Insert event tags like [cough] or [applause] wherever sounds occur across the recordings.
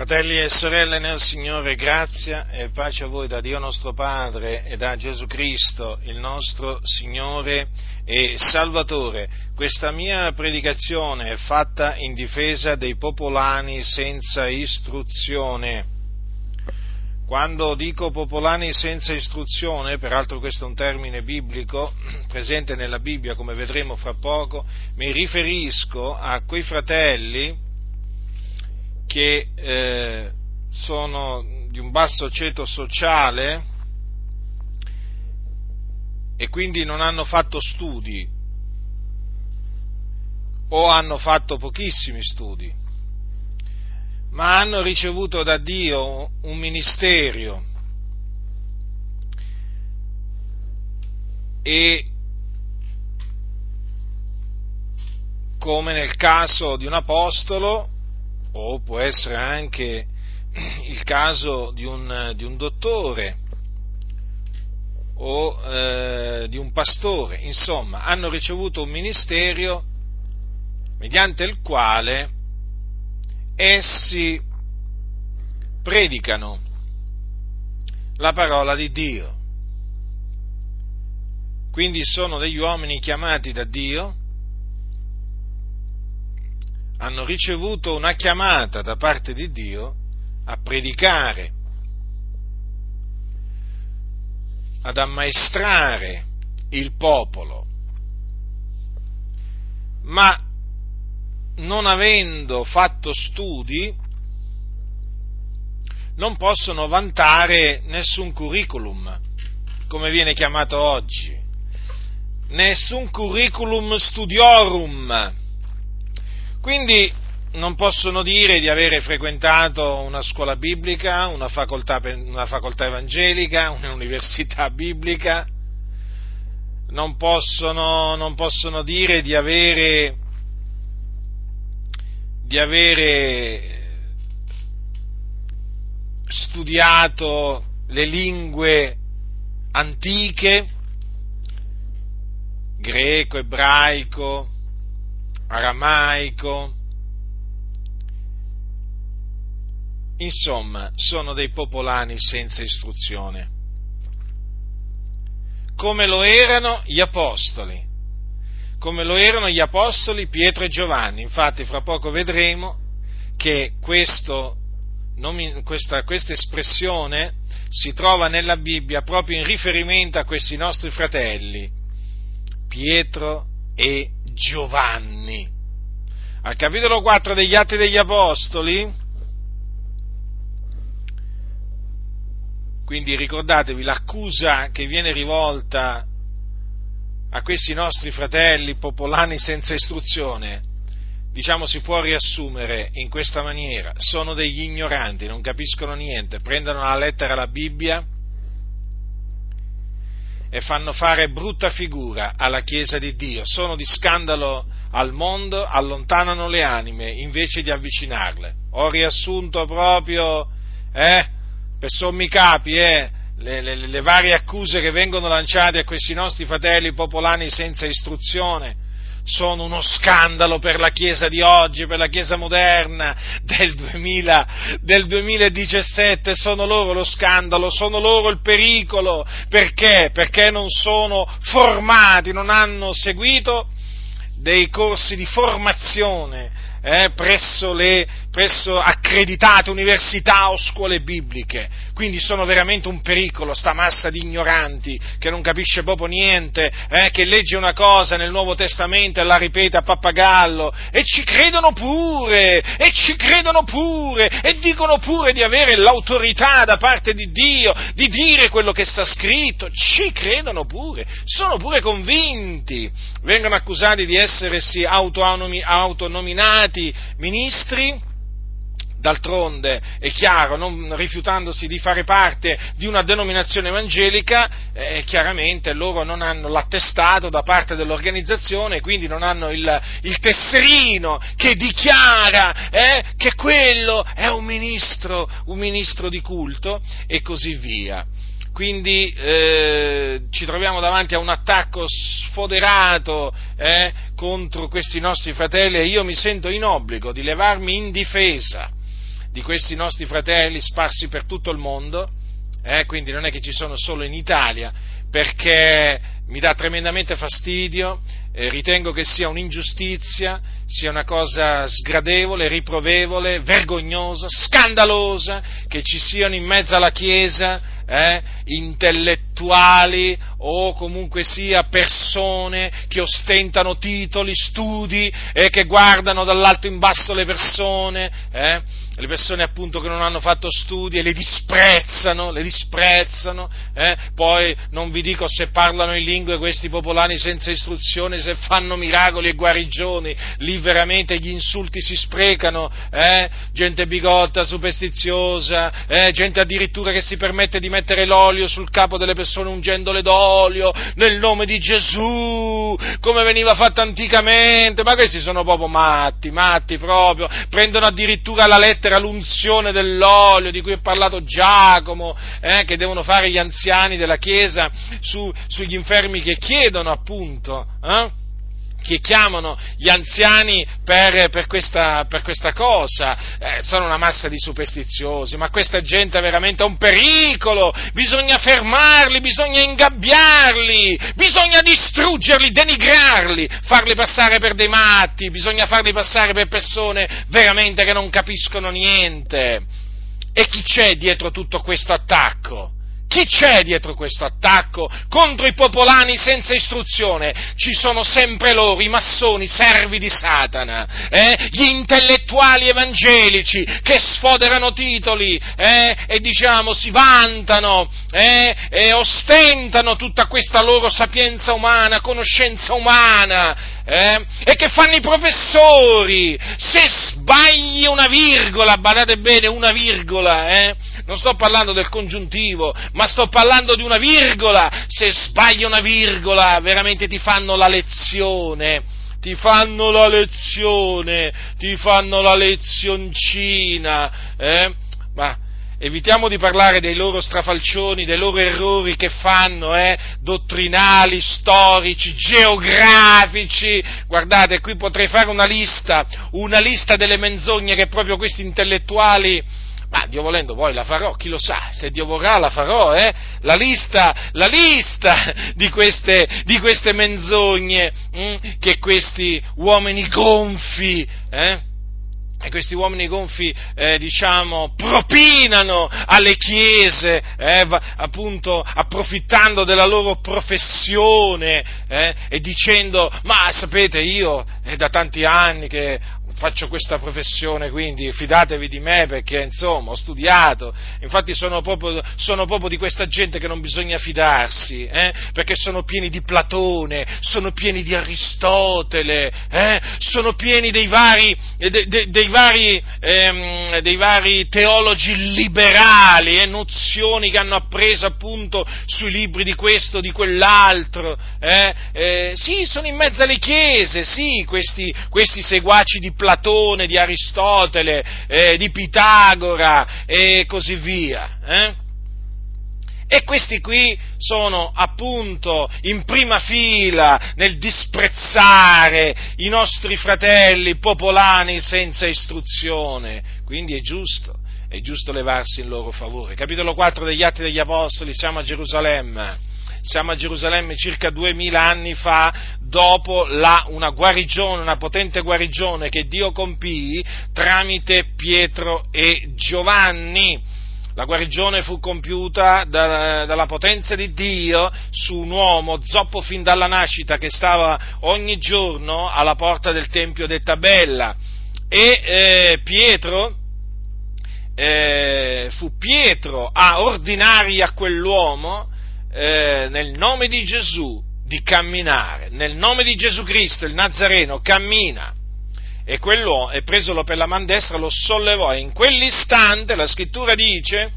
Fratelli e sorelle nel Signore, grazia e pace a voi da Dio nostro Padre e da Gesù Cristo, il nostro Signore e Salvatore. Questa mia predicazione è fatta in difesa dei popolani senza istruzione. Quando dico popolani senza istruzione, peraltro questo è un termine biblico [clears throat] presente nella Bibbia, come vedremo fra poco, mi riferisco a quei fratelli che eh, sono di un basso ceto sociale e quindi non hanno fatto studi o hanno fatto pochissimi studi, ma hanno ricevuto da Dio un ministero e come nel caso di un apostolo o può essere anche il caso di un, di un dottore o eh, di un pastore, insomma, hanno ricevuto un ministero mediante il quale essi predicano la parola di Dio. Quindi sono degli uomini chiamati da Dio hanno ricevuto una chiamata da parte di Dio a predicare, ad ammaestrare il popolo, ma non avendo fatto studi non possono vantare nessun curriculum, come viene chiamato oggi, nessun curriculum studiorum, quindi non possono dire di avere frequentato una scuola biblica, una facoltà, una facoltà evangelica, un'università biblica, non possono, non possono dire di avere, di avere studiato le lingue antiche, greco, ebraico, aramaico, insomma, sono dei popolani senza istruzione, come lo erano gli apostoli, come lo erano gli apostoli Pietro e Giovanni, infatti fra poco vedremo che questo, questa, questa espressione si trova nella Bibbia proprio in riferimento a questi nostri fratelli, Pietro e Giovanni. Al capitolo 4 degli Atti degli Apostoli, quindi ricordatevi l'accusa che viene rivolta a questi nostri fratelli popolani senza istruzione, diciamo si può riassumere in questa maniera, sono degli ignoranti, non capiscono niente, prendono alla lettera la Bibbia e fanno fare brutta figura alla Chiesa di Dio, sono di scandalo al mondo, allontanano le anime invece di avvicinarle. Ho riassunto proprio, eh, per sommi capi, eh, le, le, le varie accuse che vengono lanciate a questi nostri fratelli popolani senza istruzione, sono uno scandalo per la Chiesa di oggi, per la Chiesa moderna del, 2000, del 2017, sono loro lo scandalo, sono loro il pericolo, perché? Perché non sono formati, non hanno seguito dei corsi di formazione eh, presso le presso accreditate università o scuole bibliche, quindi sono veramente un pericolo sta massa di ignoranti che non capisce proprio niente, eh, che legge una cosa nel Nuovo Testamento e la ripete a pappagallo. E ci credono pure, e ci credono pure, e dicono pure di avere l'autorità da parte di Dio, di dire quello che sta scritto, ci credono pure, sono pure convinti, vengono accusati di essersi autonominati ministri, D'altronde è chiaro, non rifiutandosi di fare parte di una denominazione evangelica, eh, chiaramente loro non hanno l'attestato da parte dell'organizzazione, quindi non hanno il, il tesserino che dichiara eh, che quello è un ministro, un ministro di culto e così via. Quindi eh, ci troviamo davanti a un attacco sfoderato eh, contro questi nostri fratelli e io mi sento in obbligo di levarmi in difesa di questi nostri fratelli sparsi per tutto il mondo, eh, quindi non è che ci sono solo in Italia, perché mi dà tremendamente fastidio, eh, ritengo che sia un'ingiustizia, sia una cosa sgradevole, riprovevole, vergognosa, scandalosa, che ci siano in mezzo alla Chiesa eh, intellettuali o comunque sia persone che ostentano titoli, studi e che guardano dall'alto in basso le persone, eh, le persone appunto che non hanno fatto studi e le disprezzano, le disprezzano, eh, poi non vi dico se parlano in lingue questi popolani senza istruzione, se fanno miracoli e guarigioni, lì veramente gli insulti si sprecano, eh, gente bigotta, superstiziosa, eh, gente addirittura che si permette di mettere l'olio sul capo delle persone ungendole d'olio, nel nome di Gesù, come veniva fatto anticamente, ma questi sono proprio matti, matti proprio, prendono addirittura la lettera l'unzione dell'olio di cui ha parlato Giacomo, eh, che devono fare gli anziani della Chiesa su, sugli infermi che chiedono appunto. Eh? Che chiamano gli anziani per, per, questa, per questa, cosa, eh, sono una massa di superstiziosi, ma questa gente è veramente un pericolo, bisogna fermarli, bisogna ingabbiarli, bisogna distruggerli, denigrarli, farli passare per dei matti, bisogna farli passare per persone veramente che non capiscono niente. E chi c'è dietro tutto questo attacco? Chi c'è dietro questo attacco contro i popolani senza istruzione? Ci sono sempre loro, i massoni, servi di Satana, eh? gli intellettuali evangelici che sfoderano titoli eh? e diciamo si vantano eh? e ostentano tutta questa loro sapienza umana, conoscenza umana eh? e che fanno i professori. Se sbagli una virgola, badate bene, una virgola, eh? non sto parlando del congiuntivo, ma sto parlando di una virgola, se sbagli una virgola, veramente ti fanno la lezione ti fanno la lezione, ti fanno la lezioncina, eh? Ma evitiamo di parlare dei loro strafalcioni, dei loro errori che fanno, eh, dottrinali, storici, geografici. Guardate, qui potrei fare una lista, una lista delle menzogne che proprio questi intellettuali ma Dio volendo poi la farò, chi lo sa, se Dio vorrà la farò, eh? La lista, la lista di queste, di queste menzogne hm? che questi uomini gonfi, eh? E questi uomini gonfi, eh, diciamo, propinano alle chiese, eh, appunto, approfittando della loro professione eh, e dicendo, ma sapete, io è da tanti anni che faccio questa professione, quindi fidatevi di me perché insomma ho studiato, infatti sono proprio, sono proprio di questa gente che non bisogna fidarsi, eh? perché sono pieni di Platone, sono pieni di Aristotele, eh? sono pieni dei vari, de, de, dei, vari, ehm, dei vari, teologi liberali, eh? nozioni che hanno appreso appunto sui libri di questo, di quell'altro, eh? Eh, sì, sono in mezzo alle chiese, sì, questi, questi seguaci di Platone, Platone, di Aristotele, eh, di Pitagora e così via. Eh? E questi qui sono appunto in prima fila nel disprezzare i nostri fratelli popolani senza istruzione. Quindi è giusto, è giusto levarsi in loro favore. Capitolo 4 degli Atti degli Apostoli, siamo a Gerusalemme siamo a Gerusalemme circa duemila anni fa, dopo la, una guarigione, una potente guarigione che Dio compì tramite Pietro e Giovanni. La guarigione fu compiuta da, dalla potenza di Dio su un uomo zoppo fin dalla nascita che stava ogni giorno alla porta del Tempio detta Bella. E eh, Pietro, eh, fu Pietro a ordinare a quell'uomo eh, nel nome di Gesù di camminare, nel nome di Gesù Cristo, il Nazareno, cammina. E quell'uomo, e presolo per la man destra, lo sollevò e in quell'istante, la scrittura dice,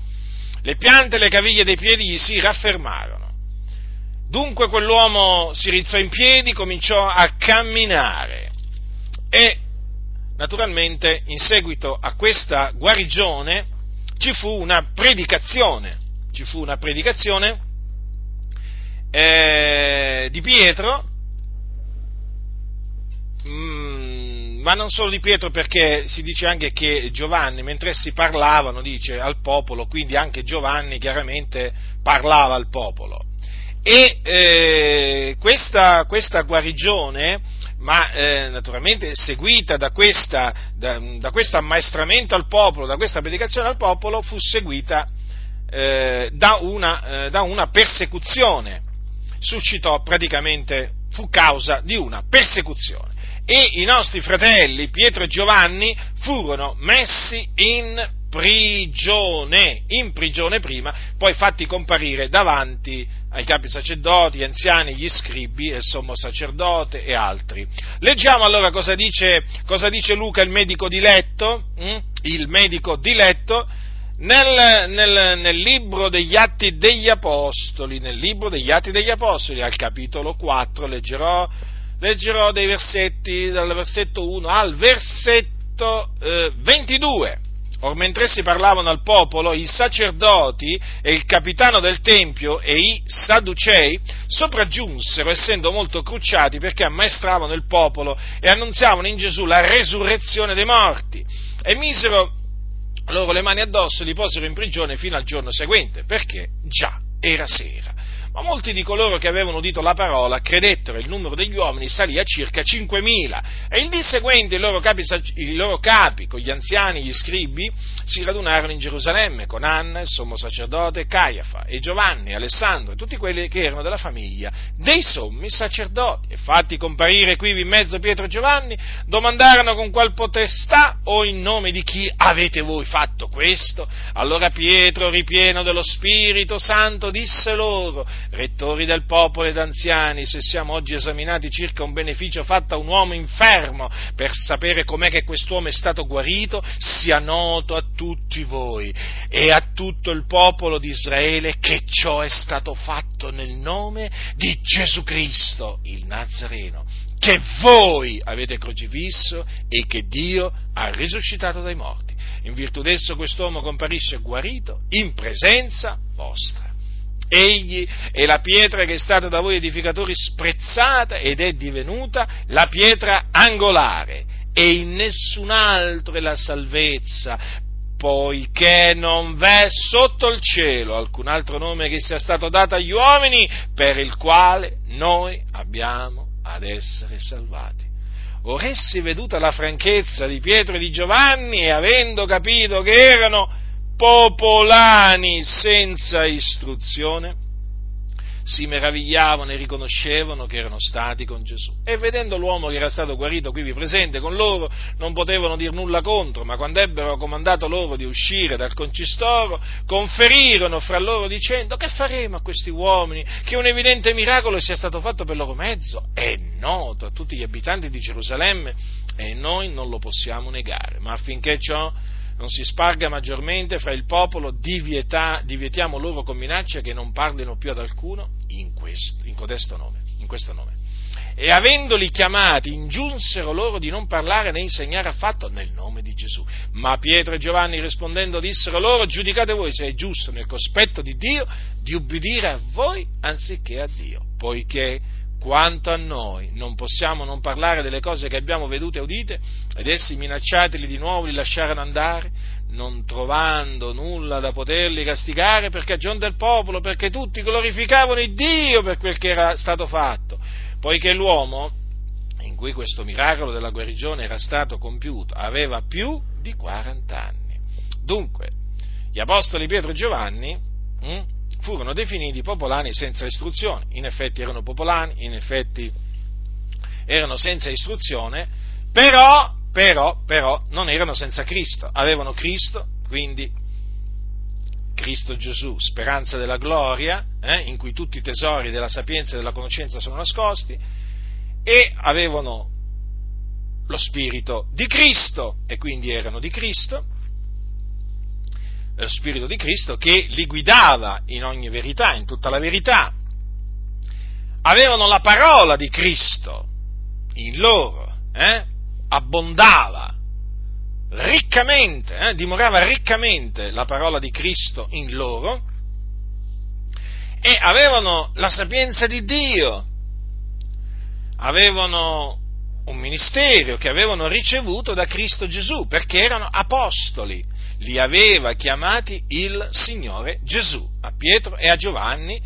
le piante e le caviglie dei piedi si raffermarono. Dunque quell'uomo si rizzò in piedi, cominciò a camminare e naturalmente in seguito a questa guarigione ci fu una predicazione, ci fu una predicazione eh, di Pietro, mm, ma non solo di Pietro perché si dice anche che Giovanni, mentre essi parlavano, dice al popolo, quindi anche Giovanni chiaramente parlava al popolo. E eh, questa, questa, guarigione, ma eh, naturalmente seguita da, questa, da, da, questo ammaestramento al popolo, da questa predicazione al popolo, fu seguita eh, da, una, eh, da una persecuzione. Suscitò praticamente, fu causa di una persecuzione e i nostri fratelli Pietro e Giovanni furono messi in prigione, in prigione prima, poi fatti comparire davanti ai capi sacerdoti, gli anziani, gli scribi, il sommo sacerdote e altri. Leggiamo allora cosa dice, cosa dice Luca, il medico diletto, hm? il medico diletto, nel, nel, nel, libro degli Atti degli Apostoli, nel libro degli Atti degli Apostoli, al capitolo 4, leggerò, leggerò dei versetti, dal versetto 1 al versetto eh, 22. Or mentre essi parlavano al popolo, i sacerdoti e il capitano del tempio e i sadducei sopraggiunsero, essendo molto crucciati, perché ammaestravano il popolo e annunziavano in Gesù la resurrezione dei morti. E misero loro le mani addosso e li posero in prigione fino al giorno seguente, perché già era sera ma molti di coloro che avevano udito la parola credettero e il numero degli uomini salì a circa 5.000 e il dì seguente i loro, capi, i loro capi, con gli anziani gli scribi, si radunarono in Gerusalemme con Anna, il sommo sacerdote, Caiafa e Giovanni, Alessandro e tutti quelli che erano della famiglia dei sommi sacerdoti. E fatti comparire qui in mezzo Pietro e Giovanni, domandarono con qual potestà o in nome di chi avete voi fatto questo? Allora Pietro, ripieno dello Spirito Santo, disse loro, rettori del popolo ed anziani, se siamo oggi esaminati circa un beneficio fatto a un uomo infermo per sapere com'è che quest'uomo è stato guarito, sia noto a tutti voi e a tutto il popolo di Israele che ciò è stato fatto nel nome di Gesù Cristo, il Nazareno, che voi avete crocifisso e che Dio ha risuscitato dai morti. In virtù d'esso quest'uomo comparisce guarito in presenza vostra. Egli è la pietra che è stata da voi edificatori sprezzata ed è divenuta la pietra angolare e in nessun altro è la salvezza, poiché non v'è sotto il cielo alcun altro nome che sia stato dato agli uomini per il quale noi abbiamo ad essere salvati. Ora essi, veduta la franchezza di Pietro e di Giovanni e avendo capito che erano popolani senza istruzione, si meravigliavano e riconoscevano che erano stati con Gesù. E vedendo l'uomo che era stato guarito qui presente con loro, non potevano dir nulla contro, ma quando ebbero comandato loro di uscire dal concistoro, conferirono fra loro dicendo che faremo a questi uomini, che un evidente miracolo sia stato fatto per loro mezzo, è noto a tutti gli abitanti di Gerusalemme e noi non lo possiamo negare, ma affinché ciò non si sparga maggiormente fra il popolo, divieta, divietiamo loro con minaccia che non parlino più ad alcuno in questo, in nome, in questo nome. E avendoli chiamati, ingiunsero loro di non parlare né insegnare affatto nel nome di Gesù. Ma Pietro e Giovanni rispondendo dissero loro, giudicate voi se è giusto nel cospetto di Dio di ubbidire a voi anziché a Dio, poiché quanto a noi, non possiamo non parlare delle cose che abbiamo vedute e udite, ed essi minacciateli di nuovo li lasciarono andare, non trovando nulla da poterli castigare per cagione del popolo, perché tutti glorificavano il Dio per quel che era stato fatto, poiché l'uomo in cui questo miracolo della guarigione era stato compiuto aveva più di 40 anni. Dunque, gli apostoli Pietro e Giovanni hm, furono definiti popolani senza istruzione. In effetti erano popolani, in effetti erano senza istruzione, però, però, però non erano senza Cristo. Avevano Cristo, quindi Cristo Gesù, speranza della gloria, eh, in cui tutti i tesori della sapienza e della conoscenza sono nascosti, e avevano lo spirito di Cristo, e quindi erano di Cristo, Spirito di Cristo che li guidava in ogni verità, in tutta la verità. Avevano la parola di Cristo in loro, eh? abbondava riccamente, eh? dimorava riccamente la parola di Cristo in loro e avevano la sapienza di Dio, avevano un ministero che avevano ricevuto da Cristo Gesù, perché erano apostoli, li aveva chiamati il Signore Gesù, a Pietro e a Giovanni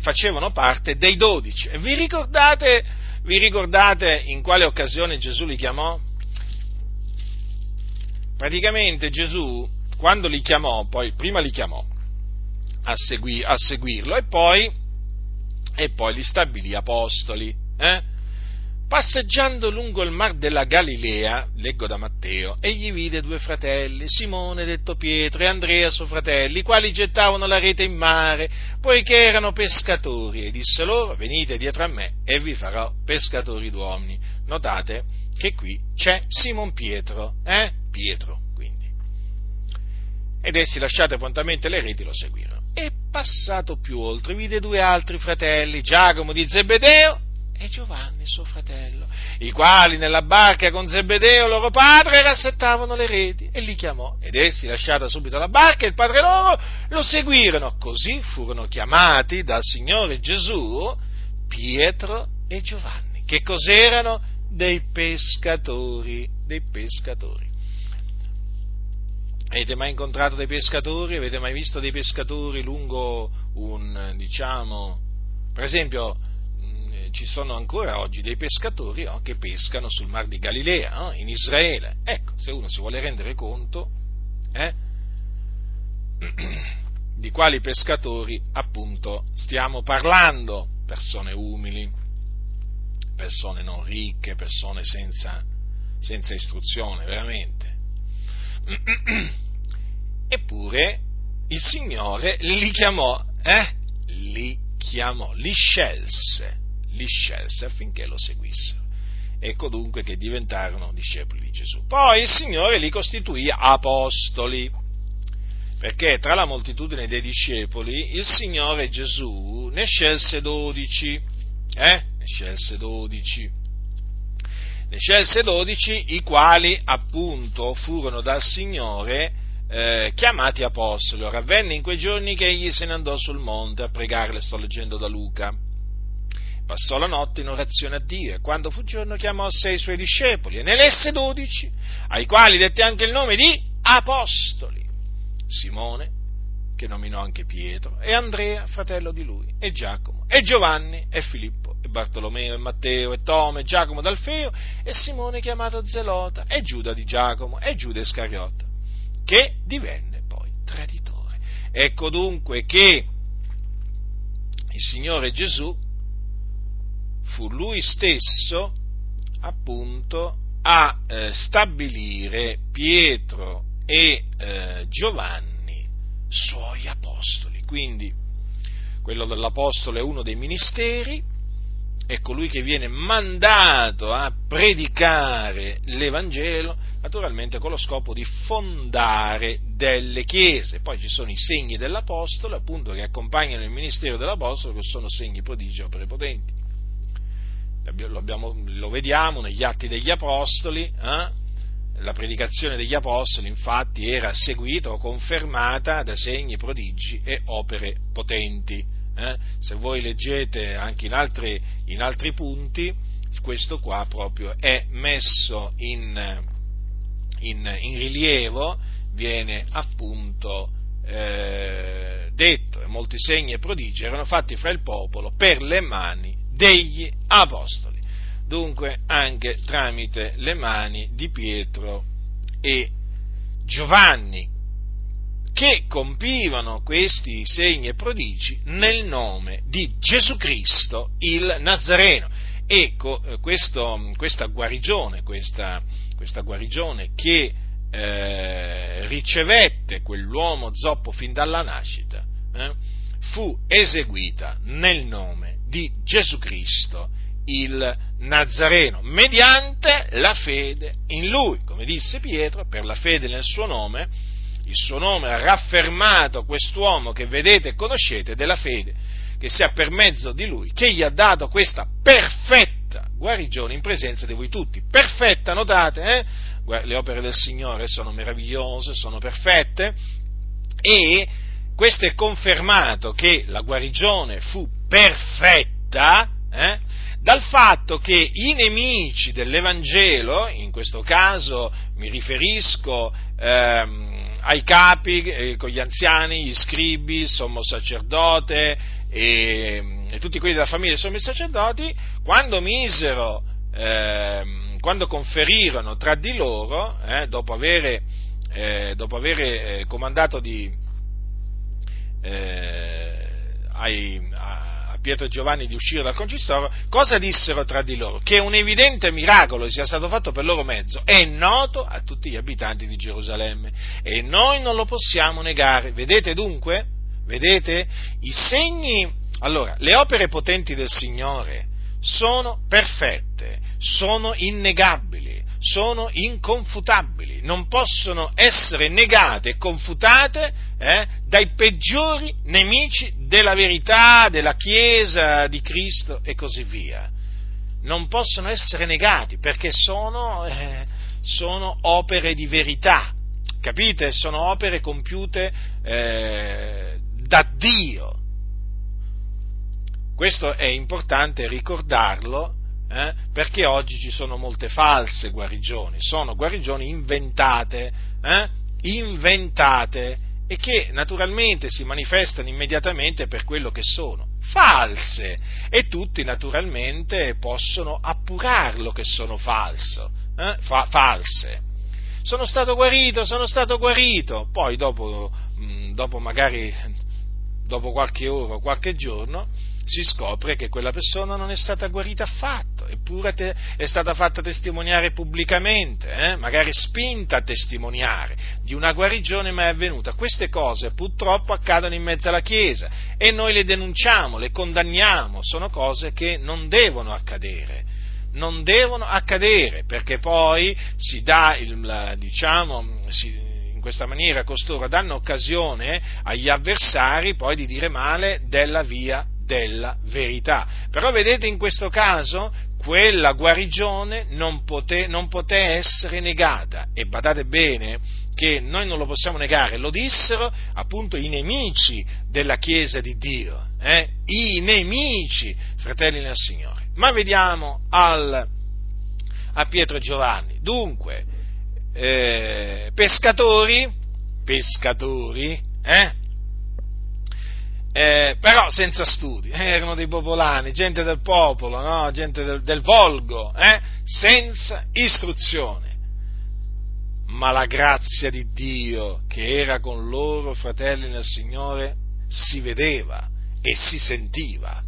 facevano parte dei dodici. Vi ricordate, vi ricordate in quale occasione Gesù li chiamò? Praticamente Gesù, quando li chiamò, poi prima li chiamò a, segui, a seguirlo e poi, e poi li stabilì apostoli. Eh? Passeggiando lungo il mar della Galilea, leggo da Matteo, egli vide due fratelli, Simone detto Pietro e Andrea suo fratello, i quali gettavano la rete in mare, poiché erano pescatori, e disse loro, venite dietro a me e vi farò pescatori d'uomini. Notate che qui c'è Simon Pietro, eh? Pietro, quindi. Ed essi lasciate prontamente le reti lo seguirono. E passato più oltre, vide due altri fratelli, Giacomo di Zebedeo, e Giovanni suo fratello, i quali nella barca con Zebedeo loro padre rassettavano le reti e li chiamò ed essi lasciata subito la barca e il padre loro lo seguirono, così furono chiamati dal Signore Gesù Pietro e Giovanni, che cos'erano? Dei pescatori, dei pescatori. Avete mai incontrato dei pescatori? Avete mai visto dei pescatori lungo un, diciamo, per esempio, ci sono ancora oggi dei pescatori no, che pescano sul mar di Galilea, no, in Israele. Ecco, se uno si vuole rendere conto eh, [clears throat] di quali pescatori appunto stiamo parlando, persone umili, persone non ricche, persone senza, senza istruzione, veramente. [clears throat] Eppure il Signore li chiamò, eh? li chiamò, li scelse li scelse affinché lo seguissero. Ecco dunque che diventarono discepoli di Gesù. Poi il Signore li costituì apostoli, perché tra la moltitudine dei discepoli il Signore Gesù ne scelse dodici, eh? Ne scelse dodici. Ne scelse dodici, i quali appunto furono dal Signore eh, chiamati apostoli. Ora avvenne in quei giorni che egli se ne andò sul monte a pregare, le sto leggendo da Luca passò la notte in orazione a Dio e quando fu giorno chiamò sei suoi discepoli e ne lesse dodici, ai quali dette anche il nome di apostoli. Simone, che nominò anche Pietro, e Andrea, fratello di lui, e Giacomo, e Giovanni, e Filippo, e Bartolomeo, e Matteo, e Tome, e Giacomo d'Alfeo, e Simone chiamato Zelota, e Giuda di Giacomo, e Giuda Iscariota, che divenne poi traditore. Ecco dunque che il Signore Gesù fu lui stesso appunto a eh, stabilire Pietro e eh, Giovanni suoi apostoli. Quindi quello dell'apostolo è uno dei ministeri, è colui che viene mandato a predicare l'Evangelo, naturalmente con lo scopo di fondare delle chiese. Poi ci sono i segni dell'Apostolo, appunto, che accompagnano il ministero dell'Apostolo, che sono segni prodigi opere potenti lo, abbiamo, lo vediamo negli atti degli Apostoli, eh? la predicazione degli Apostoli infatti era seguita o confermata da segni, prodigi e opere potenti. Eh? Se voi leggete anche in altri, in altri, punti, questo qua proprio è messo in, in, in rilievo, viene appunto eh, detto, molti segni e prodigi erano fatti fra il popolo per le mani degli apostoli, dunque anche tramite le mani di Pietro e Giovanni, che compivano questi segni e prodigi nel nome di Gesù Cristo il Nazareno. Ecco, questo, questa guarigione, questa, questa guarigione che eh, ricevette quell'uomo zoppo fin dalla nascita, eh, fu eseguita nel nome di Gesù Cristo, il Nazareno, mediante la fede in Lui. Come disse Pietro, per la fede nel suo nome, il suo nome ha raffermato quest'uomo che vedete e conoscete della fede che sia per mezzo di Lui, che gli ha dato questa perfetta guarigione in presenza di voi tutti. Perfetta, notate, eh? le opere del Signore sono meravigliose, sono perfette e questo è confermato che la guarigione fu perfetta eh, dal fatto che i nemici dell'Evangelo, in questo caso mi riferisco ehm, ai capi, eh, con gli anziani, gli scribi, il sommo sacerdote e, e, tutti quelli della famiglia dei sommi sacerdoti, quando misero, ehm, quando conferirono tra di loro, eh, dopo avere, eh, dopo avere comandato di, eh, ai, Pietro e Giovanni di uscire dal concistoro, cosa dissero tra di loro? Che un evidente miracolo sia stato fatto per loro mezzo è noto a tutti gli abitanti di Gerusalemme e noi non lo possiamo negare. Vedete dunque? Vedete? I segni, allora, le opere potenti del Signore sono perfette, sono innegabili, sono inconfutabili, non possono essere negate e confutate eh, dai peggiori nemici della verità, della Chiesa, di Cristo e così via. Non possono essere negati perché sono, eh, sono opere di verità, capite? Sono opere compiute eh, da Dio. Questo è importante ricordarlo eh, perché oggi ci sono molte false guarigioni, sono guarigioni inventate, eh, inventate e che naturalmente si manifestano immediatamente per quello che sono, false, e tutti naturalmente possono appurarlo che sono falso, eh, fa, false. Sono stato guarito, sono stato guarito, poi dopo, mm, dopo magari dopo qualche ora o qualche giorno si scopre che quella persona non è stata guarita affatto, eppure te, è stata fatta testimoniare pubblicamente, eh? magari spinta a testimoniare di una guarigione mai avvenuta. Queste cose purtroppo accadono in mezzo alla Chiesa e noi le denunciamo, le condanniamo, sono cose che non devono accadere. Non devono accadere perché poi si dà il, diciamo, si, in questa maniera costoro danno occasione agli avversari poi di dire male della via della verità. Però vedete in questo caso quella guarigione non poté, non poté essere negata e badate bene che noi non lo possiamo negare, lo dissero appunto i nemici della Chiesa di Dio, eh? i nemici, fratelli nel Signore. Ma vediamo al, a Pietro e Giovanni. Dunque, eh, pescatori, pescatori, eh? Eh, però senza studi, eh, erano dei popolani, gente del popolo, no? gente del, del volgo, eh? senza istruzione. Ma la grazia di Dio che era con loro, fratelli nel Signore, si vedeva e si sentiva.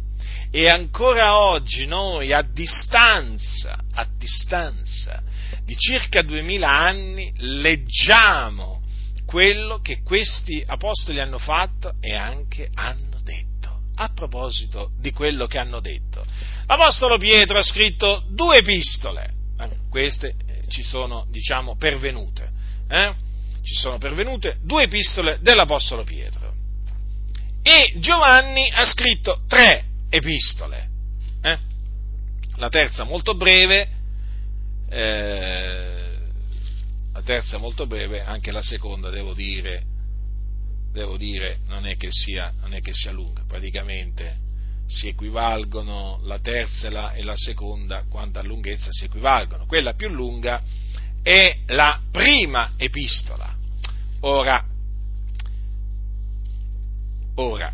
E ancora oggi noi a distanza, a distanza di circa duemila anni, leggiamo quello che questi apostoli hanno fatto e anche hanno detto. A proposito di quello che hanno detto, l'apostolo Pietro ha scritto due epistole, eh, queste eh, ci sono, diciamo, pervenute, eh? ci sono pervenute due epistole dell'apostolo Pietro. E Giovanni ha scritto tre epistole, eh? la terza molto breve, eh, terza molto breve, anche la seconda devo dire, devo dire non, è sia, non, è che sia, lunga, praticamente si equivalgono la terza e la, e la seconda quanto a lunghezza si equivalgono. Quella più lunga è la prima epistola. Ora, ora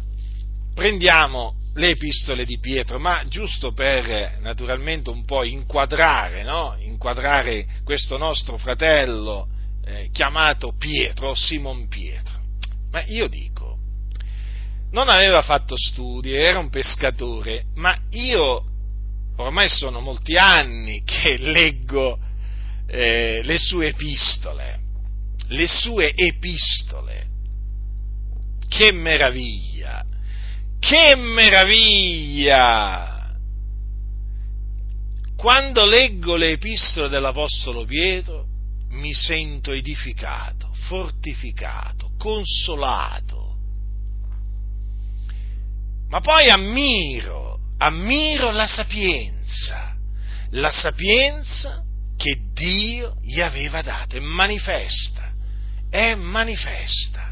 prendiamo le epistole di Pietro, ma giusto per naturalmente un po' inquadrare, no? inquadrare questo nostro fratello eh, chiamato Pietro, Simon Pietro. Ma io dico, non aveva fatto studi, era un pescatore, ma io ormai sono molti anni che leggo eh, le sue epistole, le sue epistole. Che meraviglia! Che meraviglia! Quando leggo le epistole dell'Apostolo Pietro mi sento edificato, fortificato, consolato. Ma poi ammiro, ammiro la sapienza, la sapienza che Dio gli aveva dato, è manifesta, è manifesta.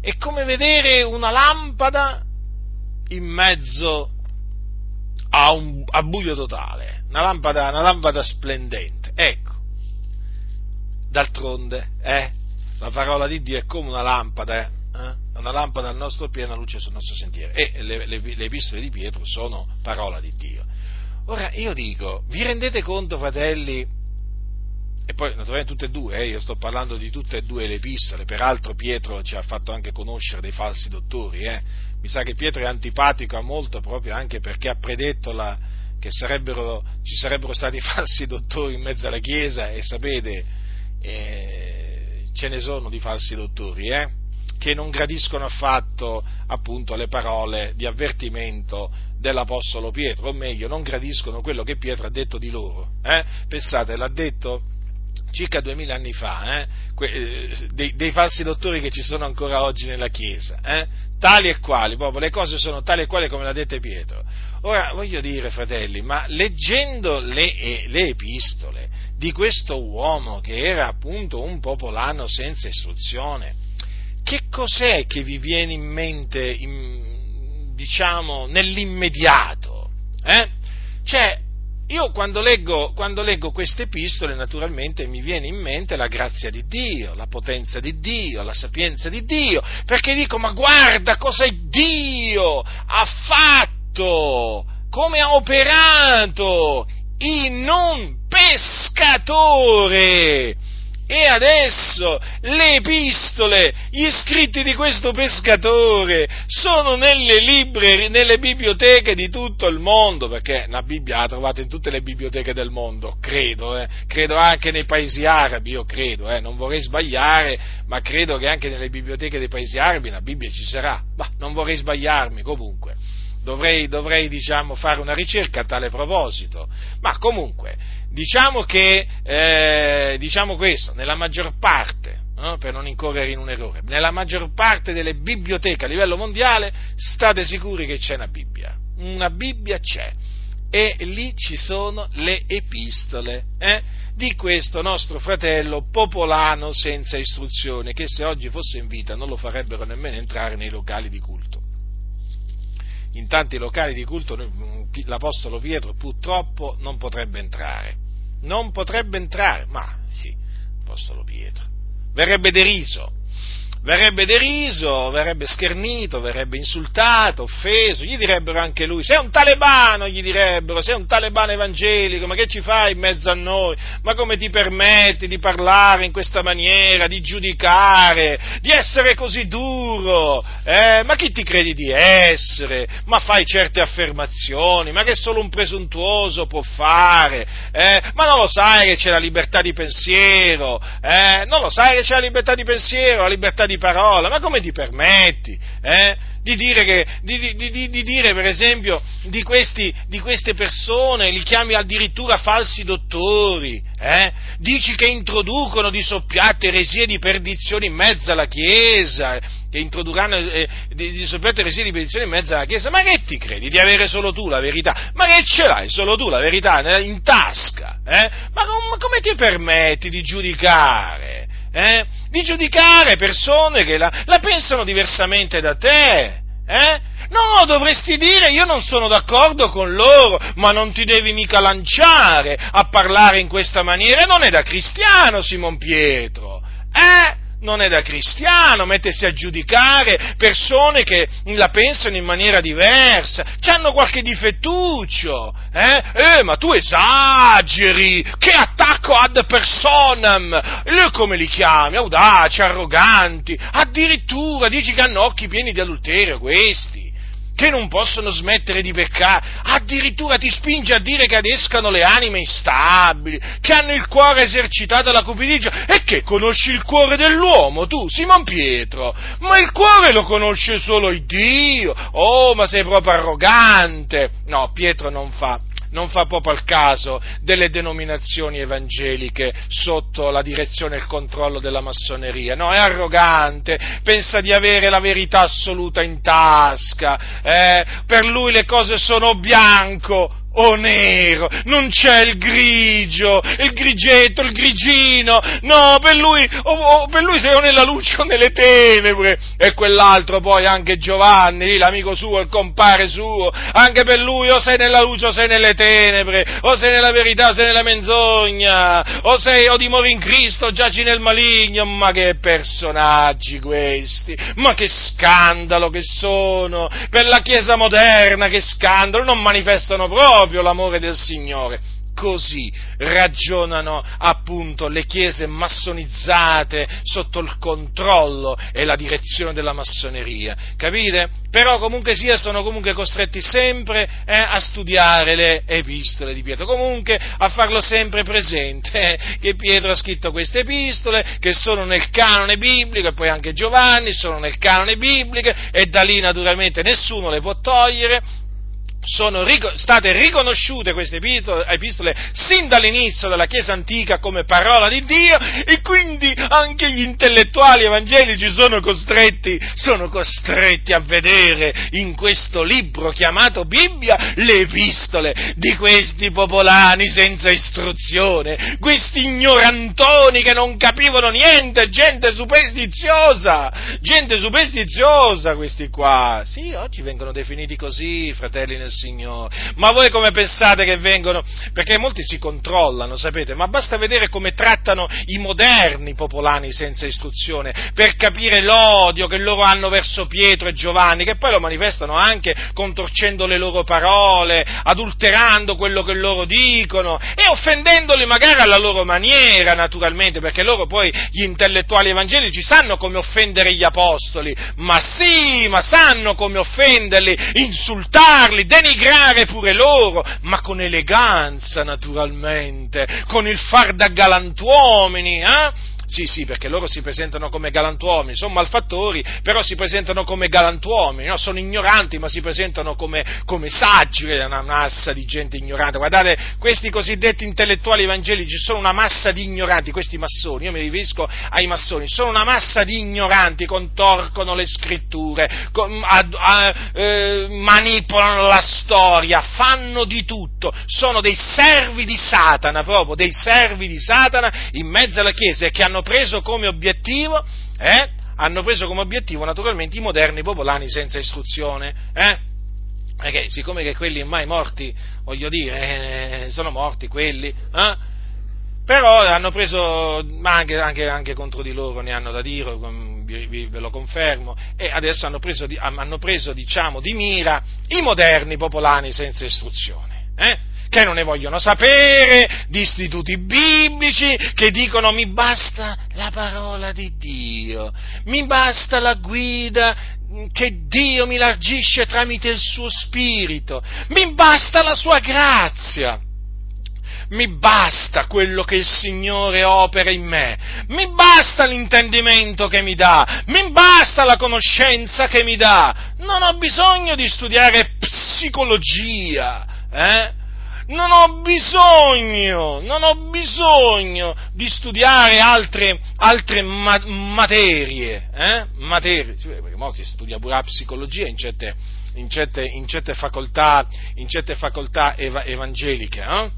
È come vedere una lampada in mezzo a, un, a buio totale, una lampada, una lampada splendente. Ecco, d'altronde, eh, la parola di Dio è come una lampada, eh? una lampada al nostro piede, una luce sul nostro sentiero. E le, le, le epistole di Pietro sono parola di Dio. Ora io dico, vi rendete conto, fratelli, e poi naturalmente tutte e due, eh, io sto parlando di tutte e due le epistole, peraltro Pietro ci ha fatto anche conoscere dei falsi dottori, eh. mi sa che Pietro è antipatico a molto proprio anche perché ha predetto la, che sarebbero, ci sarebbero stati [laughs] falsi dottori in mezzo alla Chiesa e sapete, eh, ce ne sono di falsi dottori, eh, che non gradiscono affatto appunto le parole di avvertimento dell'Apostolo Pietro, o meglio, non gradiscono quello che Pietro ha detto di loro. Eh? Pensate, l'ha detto circa duemila anni fa, eh? que- eh, dei, dei, falsi dottori che ci sono ancora oggi nella Chiesa, eh? tali e quali, proprio le cose sono tali e quali come l'ha detta Pietro. Ora, voglio dire, fratelli, ma leggendo le, eh, le epistole di questo uomo che era appunto un popolano senza istruzione, che cos'è che vi viene in mente, in, diciamo, nell'immediato? Eh? Cioè, io quando leggo, quando leggo, queste epistole naturalmente mi viene in mente la grazia di Dio, la potenza di Dio, la sapienza di Dio, perché dico ma guarda cosa Dio ha fatto, come ha operato in un pescatore e adesso le epistole, gli scritti di questo pescatore sono nelle, librerie, nelle biblioteche di tutto il mondo, perché la Bibbia la trovate in tutte le biblioteche del mondo, credo, eh, credo anche nei paesi arabi, io credo, eh, non vorrei sbagliare, ma credo che anche nelle biblioteche dei paesi arabi la Bibbia ci sarà, ma non vorrei sbagliarmi comunque. Dovrei, dovrei diciamo, fare una ricerca a tale proposito, ma comunque diciamo che, eh, diciamo questo, nella maggior parte, no? per non incorrere in un errore, nella maggior parte delle biblioteche a livello mondiale state sicuri che c'è una Bibbia, una Bibbia c'è e lì ci sono le epistole eh, di questo nostro fratello popolano senza istruzione, che se oggi fosse in vita non lo farebbero nemmeno entrare nei locali di culto. In tanti locali di culto l'Apostolo Pietro purtroppo non potrebbe entrare. Non potrebbe entrare, ma sì, l'Apostolo Pietro. Verrebbe deriso, verrebbe deriso, verrebbe schernito, verrebbe insultato, offeso, gli direbbero anche lui, sei un talebano, gli direbbero, sei un talebano evangelico, ma che ci fai in mezzo a noi? Ma come ti permetti di parlare in questa maniera, di giudicare, di essere così duro? Eh? Ma chi ti credi di essere? Ma fai certe affermazioni, ma che solo un presuntuoso può fare? Eh? Ma non lo sai che c'è la libertà di pensiero? Eh? Non lo sai che c'è la libertà di pensiero, la libertà di di parola, ma come ti permetti? Eh? Di, dire che, di, di, di, dire per esempio di, questi, queste persone, li chiami addirittura falsi dottori, eh? dici che introducono di soppiatto eresie di perdizione in mezzo alla Chiesa, che introdurranno eh, di, di soppiatto eresie di perdizione in mezzo alla Chiesa, ma che ti credi di avere solo tu la verità? Ma che ce l'hai solo tu la verità in tasca? Eh? Ma, ma come ti permetti di giudicare? Eh, di giudicare persone che la, la pensano diversamente da te. Eh? No, dovresti dire io non sono d'accordo con loro, ma non ti devi mica lanciare a parlare in questa maniera, non è da cristiano Simon Pietro. Eh? Non è da cristiano mettersi a giudicare persone che la pensano in maniera diversa, hanno qualche difettuccio, eh? eh? ma tu esageri, che attacco ad personam, e come li chiami, audaci, arroganti, addirittura dici che hanno occhi pieni di adulterio questi che non possono smettere di peccare, addirittura ti spinge a dire che adescano le anime instabili, che hanno il cuore esercitato alla cupidigia. E che conosci il cuore dell'uomo, tu, Simon Pietro, ma il cuore lo conosce solo il Dio, oh, ma sei proprio arrogante, no, Pietro non fa, non fa proprio al caso delle denominazioni evangeliche sotto la direzione e il controllo della massoneria, no, è arrogante, pensa di avere la verità assoluta in tasca, eh, per lui le cose sono bianco o nero, non c'è il grigio, il grigetto, il grigino, no, per lui, o, o, per lui sei o nella luce o nelle tenebre, e quell'altro poi anche Giovanni, l'amico suo, il compare suo, anche per lui o sei nella luce o sei nelle tenebre, o sei nella verità o sei nella menzogna, o sei o dimori in Cristo o giaci nel maligno, ma che personaggi questi, ma che scandalo che sono, per la Chiesa moderna che scandalo, non manifestano proprio proprio l'amore del Signore. Così ragionano appunto le chiese massonizzate sotto il controllo e la direzione della massoneria, capite? Però comunque sia sono comunque costretti sempre eh, a studiare le epistole di Pietro, comunque a farlo sempre presente eh, che Pietro ha scritto queste epistole che sono nel canone biblico e poi anche Giovanni sono nel canone biblico e da lì naturalmente nessuno le può togliere sono state riconosciute queste epistole sin dall'inizio della Chiesa antica come parola di Dio e quindi anche gli intellettuali evangelici sono costretti, sono costretti a vedere in questo libro chiamato Bibbia le epistole di questi popolani senza istruzione, questi ignorantoni che non capivano niente, gente superstiziosa, gente superstiziosa questi qua. Sì, oggi vengono definiti così, fratelli nel Signore. Ma voi come pensate che vengono? Perché molti si controllano, sapete, ma basta vedere come trattano i moderni popolani senza istruzione per capire l'odio che loro hanno verso Pietro e Giovanni, che poi lo manifestano anche contorcendo le loro parole, adulterando quello che loro dicono e offendendoli magari alla loro maniera, naturalmente, perché loro poi, gli intellettuali evangelici, sanno come offendere gli apostoli, ma sì, ma sanno come offenderli, insultarli, denigrare pure loro, ma con eleganza naturalmente, con il far da galantuomini, eh? Sì, sì, perché loro si presentano come galantuomini, sono malfattori, però si presentano come galantuomini, no? sono ignoranti, ma si presentano come, come saggi, una massa di gente ignorante. Guardate, questi cosiddetti intellettuali evangelici sono una massa di ignoranti, questi massoni, io mi riferisco ai massoni, sono una massa di ignoranti, contorcono le scritture, con, a, a, eh, manipolano la storia, fanno di tutto, sono dei servi di Satana, proprio dei servi di Satana in mezzo alla Chiesa e che hanno hanno preso come obiettivo, eh, hanno preso come obiettivo naturalmente i moderni popolani senza istruzione, eh? Perché siccome che quelli mai morti, voglio dire, eh, sono morti quelli, eh? però hanno preso, ma anche, anche, anche, contro di loro ne hanno da dire, ve lo confermo, e adesso hanno preso, hanno preso diciamo, di mira i moderni popolani senza istruzione. Eh? Che non ne vogliono sapere di istituti biblici, che dicono mi basta la parola di Dio, mi basta la guida che Dio mi largisce tramite il suo spirito, mi basta la sua grazia mi basta quello che il Signore opera in me, mi basta l'intendimento che mi dà, mi basta la conoscenza che mi dà, non ho bisogno di studiare psicologia, eh? Non ho bisogno, non ho bisogno di studiare altre, altre ma- materie, eh? materie, perché molti si studia pure la psicologia in certe, in certe, in certe facoltà, in certe facoltà eva- evangeliche, eh?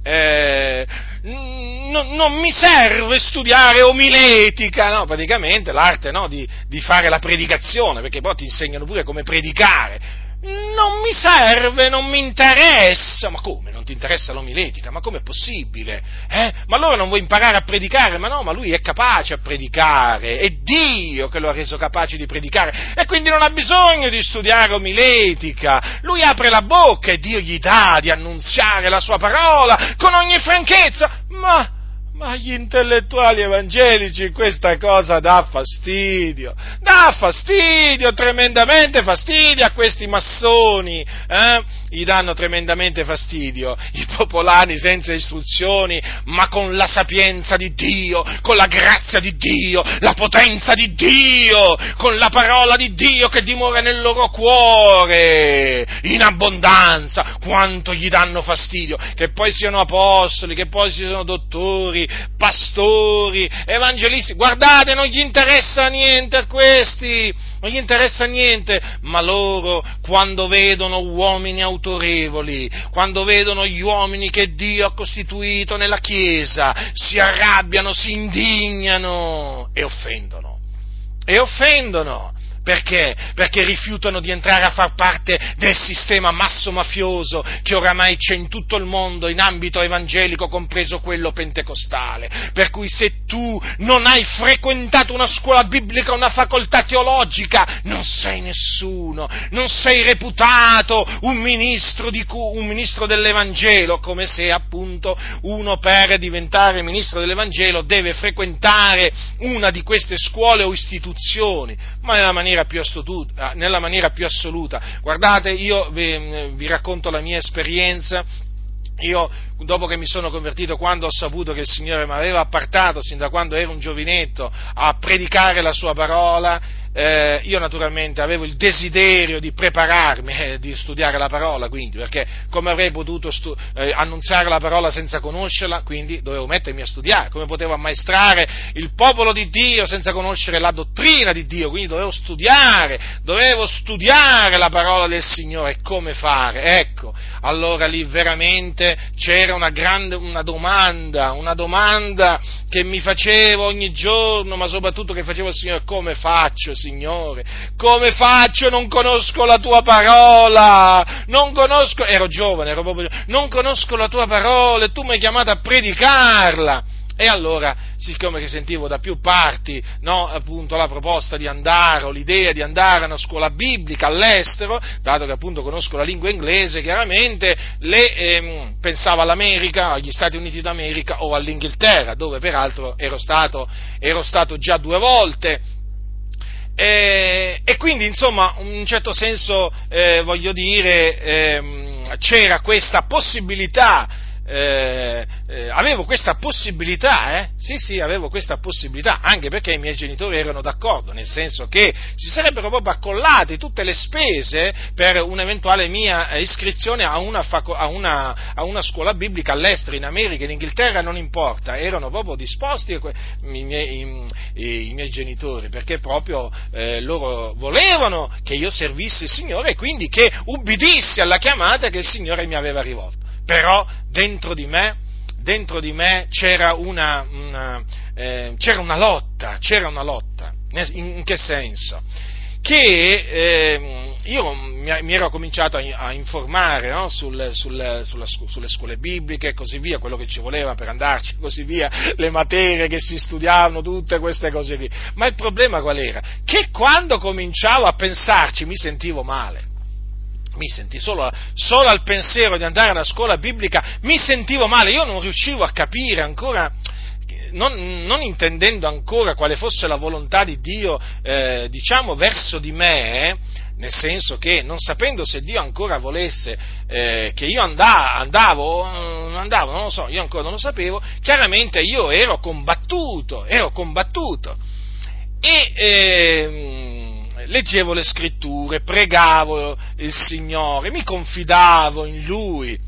Eh, n- non mi serve studiare omiletica, no? praticamente l'arte no? di, di, fare la predicazione, perché poi ti insegnano pure come predicare non mi serve, non mi interessa. Ma come? Non ti interessa l'omiletica? Ma com'è possibile? Eh? Ma allora non vuoi imparare a predicare? Ma no, ma lui è capace a predicare, è Dio che lo ha reso capace di predicare e quindi non ha bisogno di studiare omiletica. Lui apre la bocca e Dio gli dà di annunziare la sua parola con ogni franchezza. Ma ma agli intellettuali evangelici questa cosa dà fastidio, dà fastidio, tremendamente fastidio a questi massoni, eh? gli danno tremendamente fastidio, i popolani senza istruzioni, ma con la sapienza di Dio, con la grazia di Dio, la potenza di Dio, con la parola di Dio che dimora nel loro cuore, in abbondanza, quanto gli danno fastidio, che poi siano apostoli, che poi siano dottori, pastori, evangelisti, guardate, non gli interessa niente a questi, non gli interessa niente, ma loro quando vedono uomini autorevoli, quando vedono gli uomini che Dio ha costituito nella Chiesa, si arrabbiano, si indignano e offendono. E offendono. Perché? Perché rifiutano di entrare a far parte del sistema masso-mafioso che oramai c'è in tutto il mondo in ambito evangelico, compreso quello pentecostale. Per cui se tu non hai frequentato una scuola biblica, una facoltà teologica, non sei nessuno, non sei reputato un ministro, di, un ministro dell'Evangelo, come se appunto uno per diventare ministro dell'Evangelo deve frequentare una di queste scuole o istituzioni, ma nella maniera maniera più, astuta, nella maniera più assoluta. Guardate, io vi, vi racconto la mia esperienza io, dopo che mi sono convertito, quando ho saputo che il Signore mi aveva appartato, sin da quando ero un giovinetto, a predicare la Sua parola, eh, io naturalmente avevo il desiderio di prepararmi, eh, di studiare la parola, quindi, perché come avrei potuto stu- eh, annunziare la parola senza conoscerla, quindi dovevo mettermi a studiare, come potevo ammaestrare il popolo di Dio senza conoscere la dottrina di Dio, quindi dovevo studiare, dovevo studiare la parola del Signore, come fare, ecco, allora lì veramente c'era una grande, una domanda, una domanda che mi facevo ogni giorno, ma soprattutto che facevo al Signore, come faccio, Signore? Come faccio? Non conosco la tua parola, non conosco, ero giovane, ero proprio non conosco la tua parola e tu mi hai chiamato a predicarla. E allora, siccome sentivo da più parti no, appunto, la proposta di andare o l'idea di andare a una scuola biblica all'estero, dato che appunto conosco la lingua inglese, chiaramente le, ehm, pensavo all'America, agli Stati Uniti d'America o all'Inghilterra, dove peraltro ero stato, ero stato già due volte. E, e, quindi, insomma, in un certo senso, eh, voglio dire, ehm, c'era questa possibilità eh, eh, avevo questa possibilità, eh? sì sì, avevo questa possibilità, anche perché i miei genitori erano d'accordo, nel senso che si sarebbero proprio accollate tutte le spese per un'eventuale mia iscrizione a una, faco- a una, a una scuola biblica all'estero, in America, in Inghilterra, non importa, erano proprio disposti i miei, i, i miei genitori, perché proprio eh, loro volevano che io servissi il Signore e quindi che ubbidissi alla chiamata che il Signore mi aveva rivolto però dentro di me, dentro di me c'era, una, una, eh, c'era una lotta, c'era una lotta. In, in che senso? Che eh, io mi, mi, ero cominciato a, a informare no? sul, sul, sulla, sulle scuole bibliche e così via, quello che ci voleva per andarci e [laughs] così via, le materie che si studiavano, tutte queste cose lì. Ma il problema qual era? Che quando cominciavo a pensarci mi sentivo male mi sentivo, solo, solo, al pensiero di andare alla scuola biblica mi sentivo male, io non riuscivo a capire ancora, non, non intendendo ancora quale fosse la volontà di Dio, eh, diciamo, verso di me, nel senso che non sapendo se Dio ancora volesse eh, che io andavo, andavo, andavo, non lo so, io ancora non lo sapevo, chiaramente io ero combattuto, ero combattuto. E, eh, leggevo le scritture, pregavo il Signore, mi confidavo in Lui.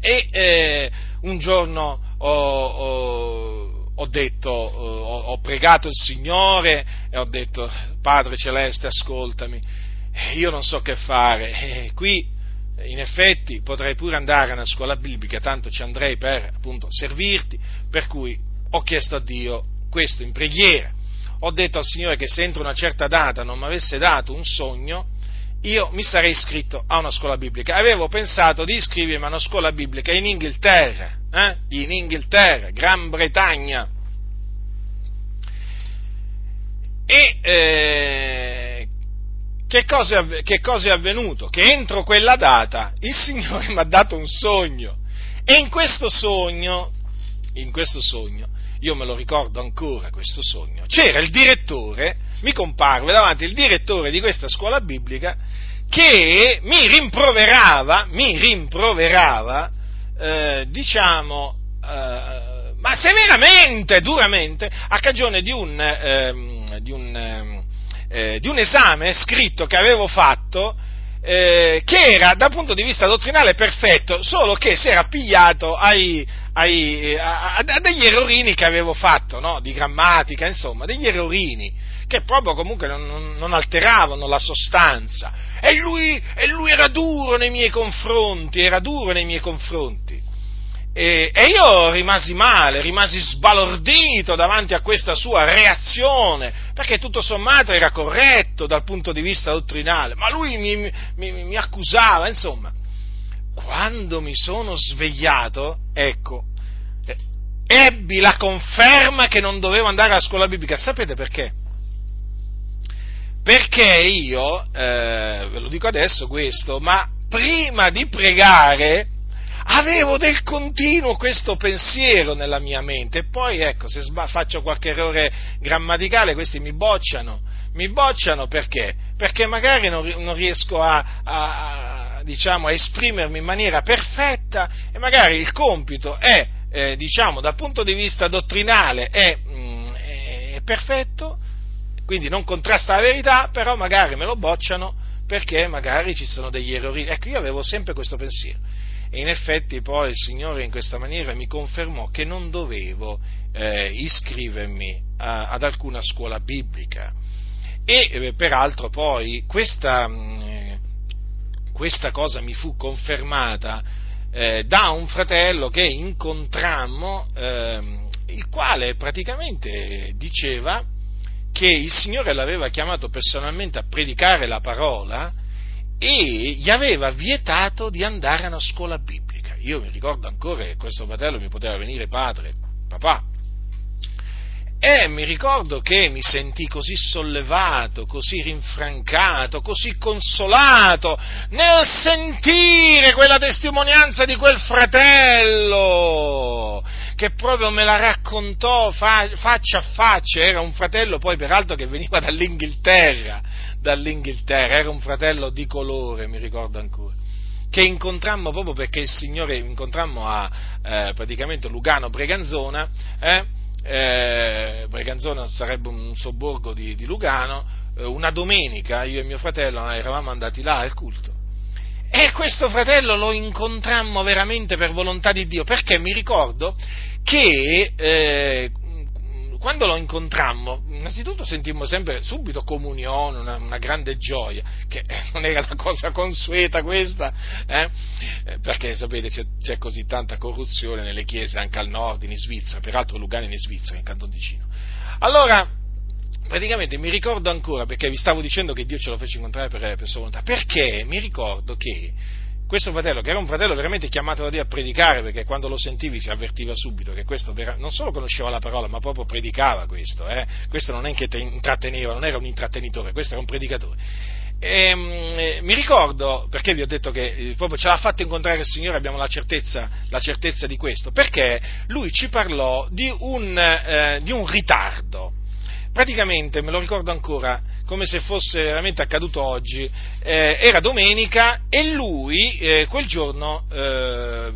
E eh, un giorno ho, ho, ho detto, ho, ho, pregato il Signore e ho detto Padre Celeste ascoltami, io non so che fare, e qui in effetti potrei pure andare a una scuola biblica, tanto ci andrei per appunto servirti, per cui ho chiesto a Dio questo in preghiera ho detto al Signore che se entro una certa data non mi avesse dato un sogno, io mi sarei iscritto a una scuola biblica. Avevo pensato di iscrivermi a una scuola biblica in Inghilterra, eh? in Inghilterra, Gran Bretagna. E eh, che, cosa, è avvenuto? Che entro quella data il Signore [laughs] mi ha dato un sogno. E in questo sogno, in questo sogno, io me lo ricordo ancora questo sogno, c'era il direttore, mi comparve davanti il direttore di questa scuola biblica che mi rimproverava, mi rimproverava, eh, diciamo, eh, ma severamente, duramente, a cagione di un, eh, di, un, ehm, eh, di un, esame scritto che avevo fatto eh, che era dal punto di vista dottrinale perfetto, solo che si era pigliato ai, ai, a, a, degli errorini che avevo fatto, no? di grammatica, insomma, degli errorini che proprio comunque non, non alteravano la sostanza. E lui, e lui era duro nei miei confronti, era duro nei miei confronti. E, e, io rimasi male, rimasi sbalordito davanti a questa sua reazione, perché tutto sommato era corretto dal punto di vista dottrinale, ma lui mi, mi, mi accusava, insomma. Quando mi sono svegliato, ecco, ebbi la conferma che non dovevo andare alla scuola biblica. Sapete perché? Perché io, eh, ve lo dico adesso questo, ma prima di pregare, avevo del continuo questo pensiero nella mia mente e poi ecco, se sba- faccio qualche errore grammaticale questi mi bocciano, mi bocciano perché? Perché magari non, non riesco a, a, a, diciamo, a, esprimermi in maniera perfetta e magari il compito è, eh, diciamo, dal punto di vista dottrinale è, mh, mm, è perfetto, quindi non contrasta la verità, però magari me lo bocciano perché magari ci sono degli errori. Ecco, io avevo sempre questo pensiero e in effetti poi il Signore in questa maniera mi confermò che non dovevo eh, iscrivermi a, ad alcuna scuola biblica. E eh, peraltro poi questa, mm, questa, cosa mi fu confermata eh, da un fratello che incontrammo, ehm, il quale praticamente diceva che il Signore l'aveva chiamato personalmente a predicare la parola e gli aveva vietato di andare a una scuola biblica. Io mi ricordo ancora che questo fratello mi poteva venire padre, papà. E mi ricordo che mi sentì così sollevato, così rinfrancato, così consolato nel sentire quella testimonianza di quel fratello che proprio me la raccontò faccia a faccia, era un fratello poi peraltro che veniva dall'Inghilterra, dall'Inghilterra, era un fratello di colore, mi ricordo ancora, che incontrammo proprio perché il Signore incontrammo a eh, praticamente Lugano Breganzona, eh, eh, Breganzona sarebbe un sobborgo di, di Lugano, eh, una domenica io e mio fratello eravamo andati là al culto. E questo fratello lo incontrammo veramente per volontà di Dio, perché mi ricordo che eh, quando lo incontrammo, innanzitutto sentimmo sempre subito comunione, una, una grande gioia, che eh, non era una cosa consueta questa, eh? eh? perché sapete c'è, c'è, così tanta corruzione nelle chiese anche al nord, in Svizzera, peraltro Lugano in Svizzera, in Canton Ticino. Allora, praticamente mi ricordo ancora, perché vi stavo dicendo che Dio ce lo fece incontrare per, per sua volontà, perché mi ricordo che questo fratello, che era un fratello veramente chiamato da Dio a predicare, perché quando lo sentivi si avvertiva subito che questo non solo conosceva la parola, ma proprio predicava questo, eh? questo non è che te intratteneva, non era un intrattenitore, questo era un predicatore. E, ehm, mi ricordo, perché vi ho detto che eh, proprio ce l'ha fatto incontrare il Signore, abbiamo la certezza, la certezza di questo, perché lui ci parlò di un, eh, di un ritardo. Praticamente, me lo ricordo ancora, come se fosse veramente accaduto oggi, eh, era domenica e lui eh, quel giorno eh,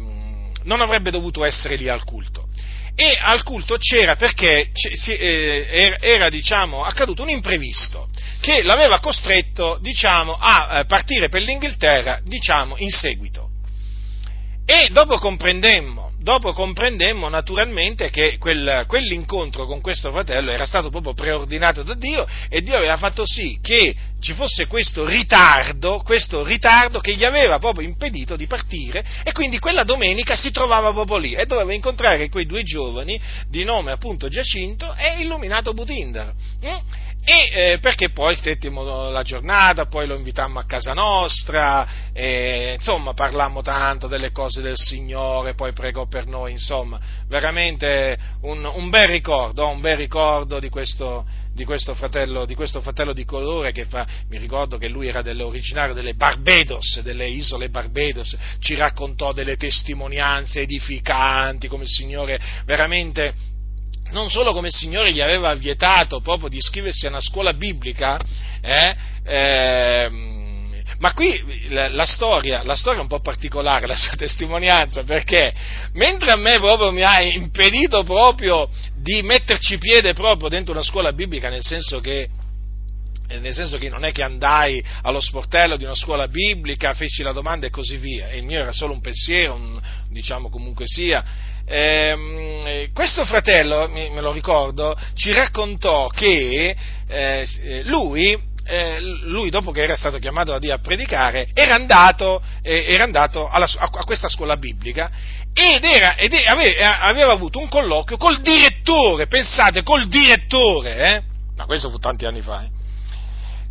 non avrebbe dovuto essere lì al culto. E al culto c'era perché eh, era, diciamo, accaduto un imprevisto che l'aveva costretto diciamo, a eh, partire per l'Inghilterra diciamo, in seguito. E dopo comprendemmo dopo comprendemmo naturalmente che quel, quell'incontro con questo fratello era stato proprio preordinato da Dio e Dio aveva fatto sì che ci fosse questo ritardo, questo ritardo che gli aveva proprio impedito di partire e quindi quella domenica si trovava proprio lì e doveva incontrare quei due giovani di nome appunto Giacinto e Illuminato Butindaro. Mm? E eh, perché poi stettimo la giornata, poi lo invitammo a casa nostra, e, insomma parlammo tanto delle cose del Signore, poi pregò per noi, insomma, veramente un, un bel ricordo, un bel ricordo di questo, di questo, fratello, di questo fratello di colore che fa, mi ricordo che lui era originario delle Barbados, delle isole Barbados, ci raccontò delle testimonianze edificanti, come il Signore veramente non solo come il Signore gli aveva vietato proprio di iscriversi a una scuola biblica, eh, eh, ma qui la, la, storia, la, storia, è un po' particolare, la sua [laughs] testimonianza, perché mentre a me proprio mi ha impedito proprio di metterci piede proprio dentro una scuola biblica, nel senso che nel senso che non è che andai allo sportello di una scuola biblica, feci la domanda e così via, il mio era solo un pensiero, un, diciamo comunque sia. Eh, questo fratello, me lo ricordo, ci raccontò che eh, lui, eh, lui, dopo che era stato chiamato da Dio a predicare, era andato, eh, era andato alla, a, a, questa scuola biblica ed, era, ed aveva, aveva, avuto un colloquio col direttore, pensate, col direttore, eh? ma questo fu tanti anni fa, eh?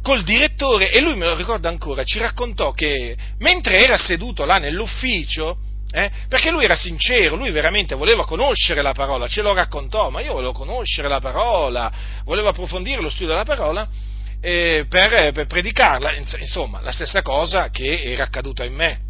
col direttore e lui me lo ricorda ancora, ci raccontò che mentre era seduto là nell'ufficio, eh, perché lui era sincero, lui veramente voleva conoscere la parola, ce lo raccontò, ma io volevo conoscere la parola, volevo approfondire lo studio della parola eh, per, per predicarla, insomma, la stessa cosa che era accaduta in me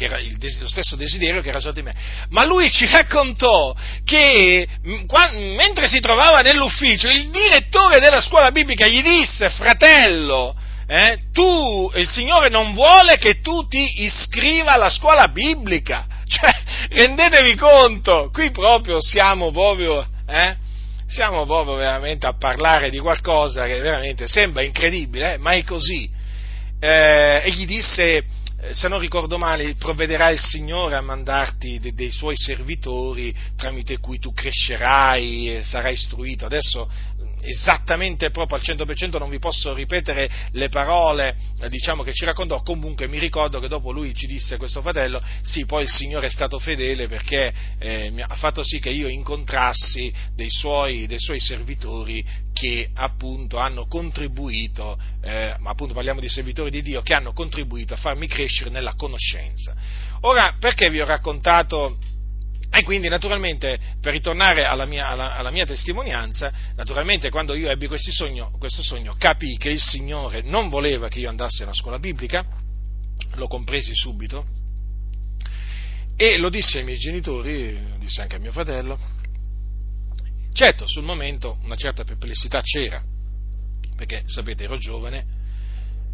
che era il, lo stesso desiderio che era sotto di me. Ma lui ci raccontò che quando, mentre si trovava nell'ufficio, il direttore della scuola biblica gli disse, fratello, eh, tu, il Signore non vuole che tu ti iscriva alla scuola biblica. [laughs] Cioè, rendetevi conto, qui proprio siamo proprio, eh, siamo proprio veramente a parlare di qualcosa che veramente sembra incredibile, eh, ma è così. Eh, e gli disse, eh, se non ricordo male, provvederà il Signore a mandarti de- dei suoi servitori tramite cui tu crescerai e sarai istruito. Adesso esattamente proprio al 100% non vi posso ripetere le parole eh, diciamo, che ci raccontò, comunque mi ricordo che dopo lui ci disse questo fratello, sì, poi il Signore è stato fedele perché eh, ha fatto sì che io incontrassi dei suoi, dei suoi servitori che appunto hanno contribuito, eh, ma appunto parliamo di servitori di Dio, che hanno contribuito a farmi crescere nella conoscenza. Ora, perché vi ho raccontato e quindi naturalmente, per ritornare alla mia, alla, alla mia, testimonianza, naturalmente quando io ebbi sogno, questo sogno capii che il Signore non voleva che io andassi alla scuola biblica, lo compresi subito, e lo dissi ai miei genitori, lo dissi anche a mio fratello. Certo, sul momento una certa perplessità c'era, perché sapete ero giovane,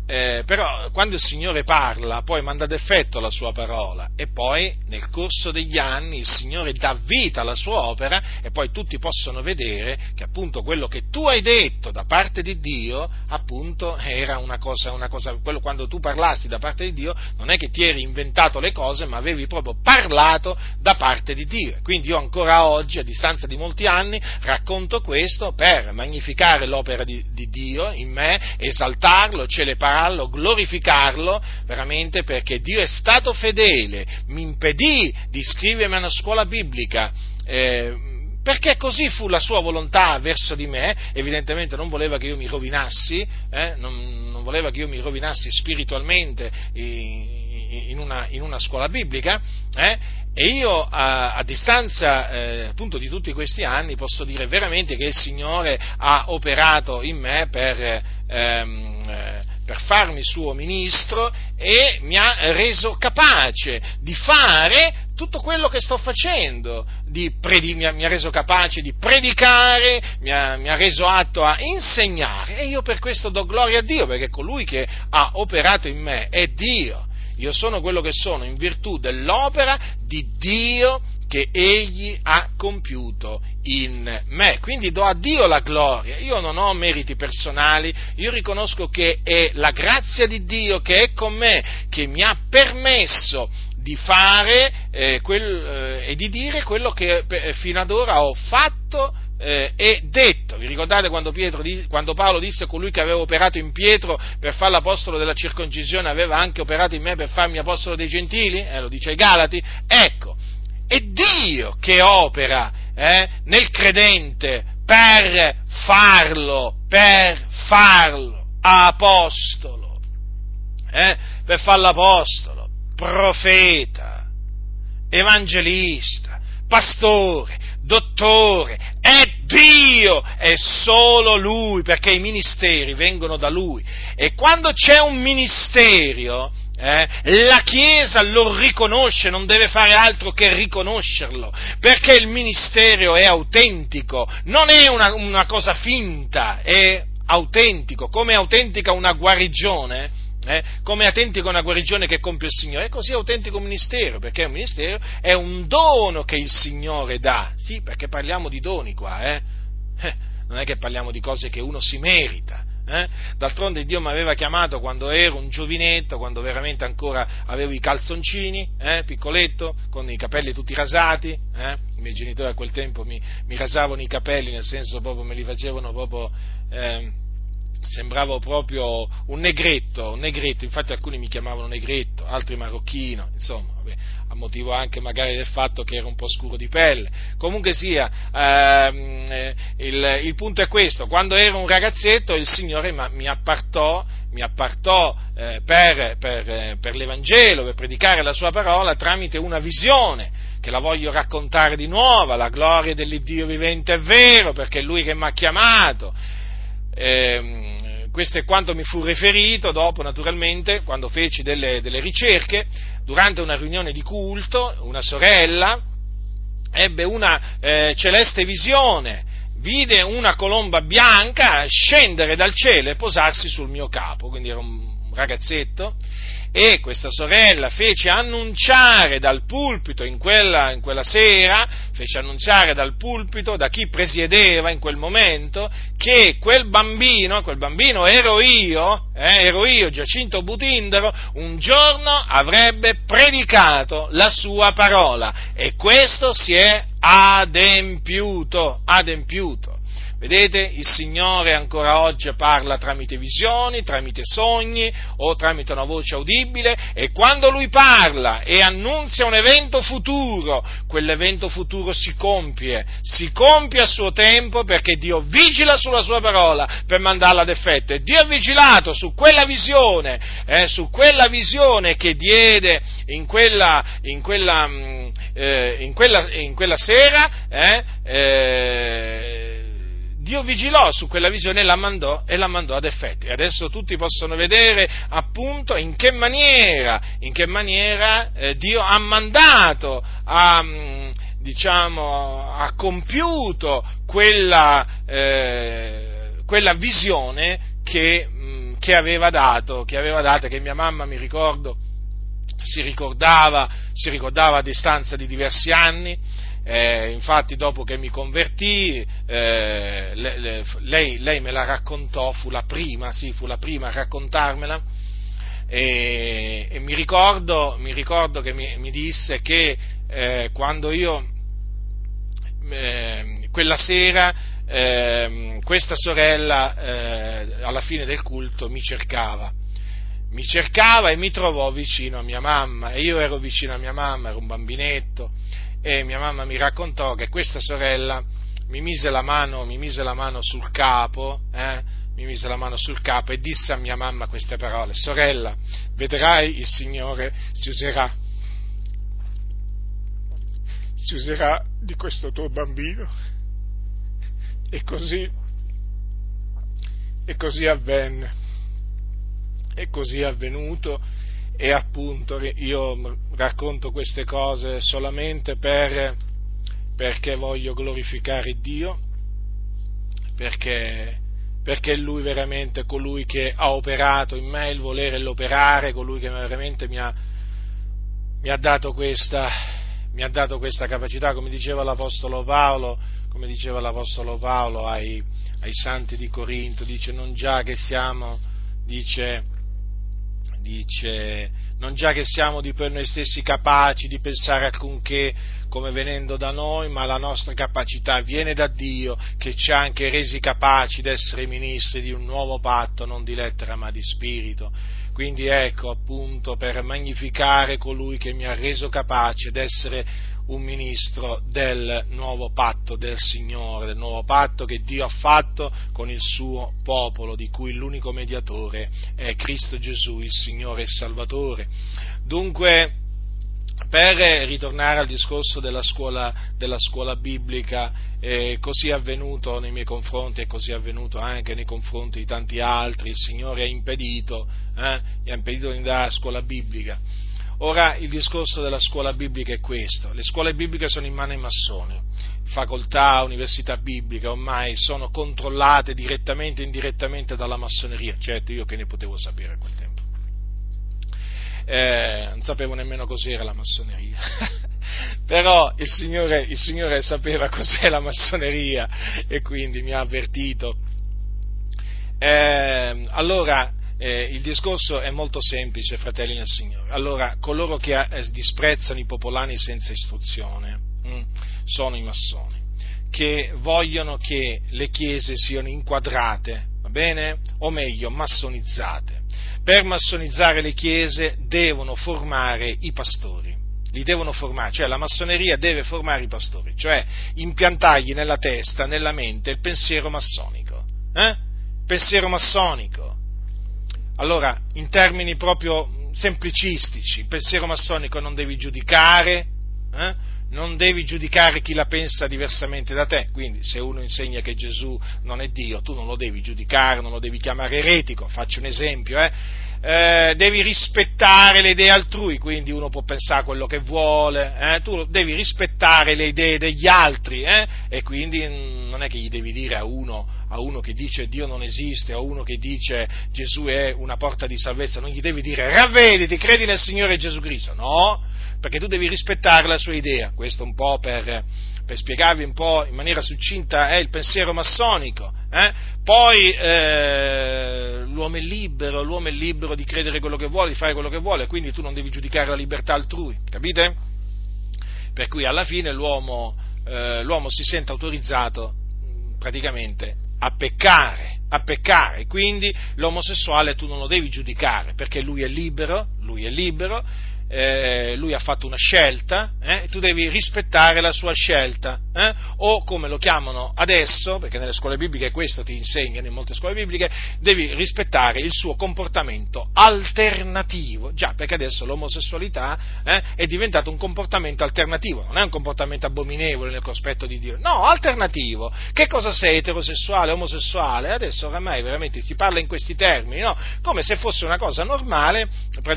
eh, però quando il Signore parla, poi manda ad effetto la sua parola e poi nel corso degli anni il Signore dà vita alla sua opera e poi tutti possono vedere che appunto quello che tu hai detto da parte di Dio, appunto era una cosa, una cosa quello quando tu parlassi da parte di Dio non è che ti eri inventato le cose, ma avevi proprio parlato da parte di Dio. Quindi io ancora oggi, a distanza di molti anni, racconto questo per magnificare l'opera di, di Dio in me, esaltarlo, celebrarlo esaltarlo, glorificarlo, veramente perché Dio è stato fedele, mi impedì di iscrivermi a una scuola biblica. Eh, perché così fu la sua volontà verso di me, evidentemente non voleva che io mi rovinassi, eh, non, non, voleva che io mi rovinassi spiritualmente in una, in una scuola biblica, eh, e io a, a distanza eh, appunto di tutti questi anni posso dire veramente che il Signore ha operato in me per, ehm, eh, per farmi suo ministro e mi ha reso capace di fare tutto quello che sto facendo, predi- mi, ha, mi, ha, reso capace di predicare, mi ha, mi ha, reso atto a insegnare e io per questo do gloria a Dio perché colui che ha operato in me è Dio. Io sono quello che sono in virtù dell'opera di Dio che egli ha compiuto in me. Quindi do a Dio la gloria, io non ho meriti personali, io riconosco che è la grazia di Dio che è con me, che mi ha permesso di fare eh, quel, eh, e di dire quello che eh, fino ad ora ho fatto eh, e detto. Vi ricordate quando, Pietro, quando, Paolo disse colui che aveva operato in Pietro per fare l'apostolo della circoncisione aveva anche operato in me per farmi apostolo dei gentili? Eh, lo dice ai Galati. Ecco, è Dio che opera eh, nel credente per farlo, per farlo apostolo, eh, per farlo apostolo, profeta, evangelista, pastore, dottore, è Dio, è solo Lui, perché i ministeri vengono da Lui. E quando c'è un ministero, eh, la Chiesa lo riconosce, non deve fare altro che riconoscerlo, perché il ministero è autentico, non è una, una cosa finta, è autentico, come è autentica una guarigione, eh, come è autentica una guarigione che compie il Signore, è così autentico un ministero, perché un ministero è un dono che il Signore dà, sì, perché parliamo di doni qua, eh? Eh, non è che parliamo di cose che uno si merita, Eh? D'altronde Dio mi aveva chiamato quando ero un giovinetto, quando veramente ancora avevo i calzoncini, eh? piccoletto, con i capelli tutti rasati. Eh? I miei genitori a quel tempo mi, mi, rasavano i capelli, nel senso proprio me li facevano proprio ehm, sembravo proprio un negretto, un negretto, infatti alcuni mi chiamavano negretto, altri marocchino, insomma, vabbè, motivo anche magari del fatto che era un po' scuro di pelle. Comunque sia, ehm, eh, il, il, punto è questo, quando ero un ragazzetto il Signore mi appartò, mi appartò eh, per, per, eh, per l'Evangelo, per predicare la sua parola tramite una visione che la voglio raccontare di nuovo, la gloria dell'Iddio vivente è vero, perché è Lui che mi ha chiamato. Eh, questo è quanto mi fu riferito dopo, naturalmente, quando feci delle, delle ricerche, durante una riunione di culto, una sorella ebbe una eh, celeste visione, vide una colomba bianca scendere dal cielo e posarsi sul mio capo, quindi era un ragazzetto, e questa sorella fece annunciare dal pulpito in quella, in quella, sera, fece annunciare dal pulpito da chi presiedeva in quel momento che quel bambino, quel bambino ero io, eh, ero io, Giacinto Butindaro, un giorno avrebbe predicato la sua parola e questo si è adempiuto, adempiuto. Vedete, il Signore ancora oggi parla tramite visioni, tramite sogni o tramite una voce audibile e quando Lui parla e annunzia un evento futuro, quell'evento futuro si compie, si compie a suo tempo perché Dio vigila sulla sua parola per mandarla ad effetto e Dio ha vigilato su quella visione, eh, su quella visione che diede in quella, in quella, mm, eh, in quella, in quella sera, eh, eh Dio vigilò su quella visione e la mandò, e la mandò ad effetti. E adesso tutti possono vedere appunto in che maniera, in che maniera eh, Dio ha mandato, ha, mm, diciamo, ha compiuto quella, eh, quella visione che, mh, mm, che, aveva dato, che aveva dato, che mia mamma mi ricordo si ricordava, si ricordava a distanza di diversi anni eh, infatti dopo che mi convertì, eh, le, le, lei, lei, me la raccontò, fu la prima, sì, fu la prima a raccontarmela, e, e mi, ricordo, mi, ricordo, che mi, mi disse che eh, quando io, ehm, quella sera, ehm, questa sorella eh, alla fine del culto mi cercava. Mi cercava e mi trovò vicino a mia mamma. E io ero vicino a mia mamma, ero un bambinetto e mia mamma mi raccontò che questa sorella mi mise la mano, mi mise la mano sul capo, eh, mi mise la mano sul capo e disse a mia mamma queste parole, sorella, vedrai il Signore si userà, si userà di questo tuo bambino. E così, e così avvenne, e così è avvenuto e appunto io racconto queste cose solamente per, perché voglio glorificare Dio, perché, perché è Lui veramente colui che ha operato in me il volere e l'operare, colui che veramente mi ha, mi ha, dato, questa, mi ha dato questa capacità, come diceva l'Apostolo Paolo, come diceva l'Apostolo Paolo ai, ai santi di Corinto, dice non già che siamo, dice, dice, non già che siamo di per noi stessi capaci di pensare alcunché come venendo da noi, ma la nostra capacità viene da Dio che ci ha anche resi capaci di essere ministri di un nuovo patto, non di lettera ma di spirito. Quindi ecco appunto per magnificare colui che mi ha reso capace di essere un ministro del nuovo patto del Signore, del nuovo patto che Dio ha fatto con il suo popolo, di cui l'unico mediatore è Cristo Gesù, il Signore e Salvatore. Dunque, per ritornare al discorso della scuola, della scuola biblica, eh, così è avvenuto nei miei confronti e così è avvenuto anche nei confronti di tanti altri, il Signore ha impedito, eh, ha impedito di andare a scuola biblica Ora il discorso della scuola biblica è questo, le scuole bibliche sono in mano ai massoni, facoltà, università bibliche ormai sono controllate direttamente e indirettamente dalla massoneria, certo io che ne potevo sapere a quel tempo, eh, non sapevo nemmeno cos'era la massoneria, [laughs] però il Signore, il Signore sapeva cos'è la massoneria e quindi mi ha avvertito. Eh, allora, eh, il discorso è molto semplice, fratelli nel Signore. Allora, coloro che eh, disprezzano i popolani senza istruzione mh, mm, sono i massoni, che vogliono che le chiese siano inquadrate, va bene? O meglio, massonizzate. Per massonizzare le chiese devono formare i pastori li devono formare, cioè la massoneria deve formare i pastori, cioè impiantargli nella testa, nella mente il pensiero massonico. Eh? Pensiero massonico. Allora, in termini proprio semplicistici, il pensiero massonico non devi giudicare, eh? non devi giudicare chi la pensa diversamente da te, quindi se uno insegna che Gesù non è Dio, tu non lo devi giudicare, non lo devi chiamare eretico, faccio un esempio, eh? Eh, devi rispettare le idee altrui, quindi uno può pensare quello che vuole, eh? tu devi rispettare le idee degli altri eh? e quindi non è che gli devi dire a uno, a uno che dice Dio non esiste, o uno che dice Gesù è una porta di salvezza, non gli devi dire ravvediti, credi nel Signore Gesù Cristo, no, perché tu devi rispettare la sua idea, questo un po' per, per spiegarvi un po' in maniera succinta è il pensiero massonico. Eh? Poi eh, l'uomo è libero, l'uomo è libero di credere quello che vuole, di fare quello che vuole, quindi tu non devi giudicare la libertà altrui, capite? Per cui alla fine l'uomo, eh, l'uomo si sente autorizzato praticamente a peccare, a peccare, quindi l'omosessuale tu non lo devi giudicare perché lui è libero, lui è libero eh, lui ha fatto una scelta, eh, tu devi rispettare la sua scelta, eh, o come lo chiamano adesso, perché nelle scuole bibliche questo ti insegnano in molte scuole bibliche, devi rispettare il suo comportamento alternativo, già perché adesso l'omosessualità eh, è diventato un comportamento alternativo, non è un comportamento abominevole nel cospetto di Dio, no, alternativo. Che cosa sei, eterosessuale, omosessuale? Adesso oramai veramente si parla in questi termini, no? come se fosse una cosa normale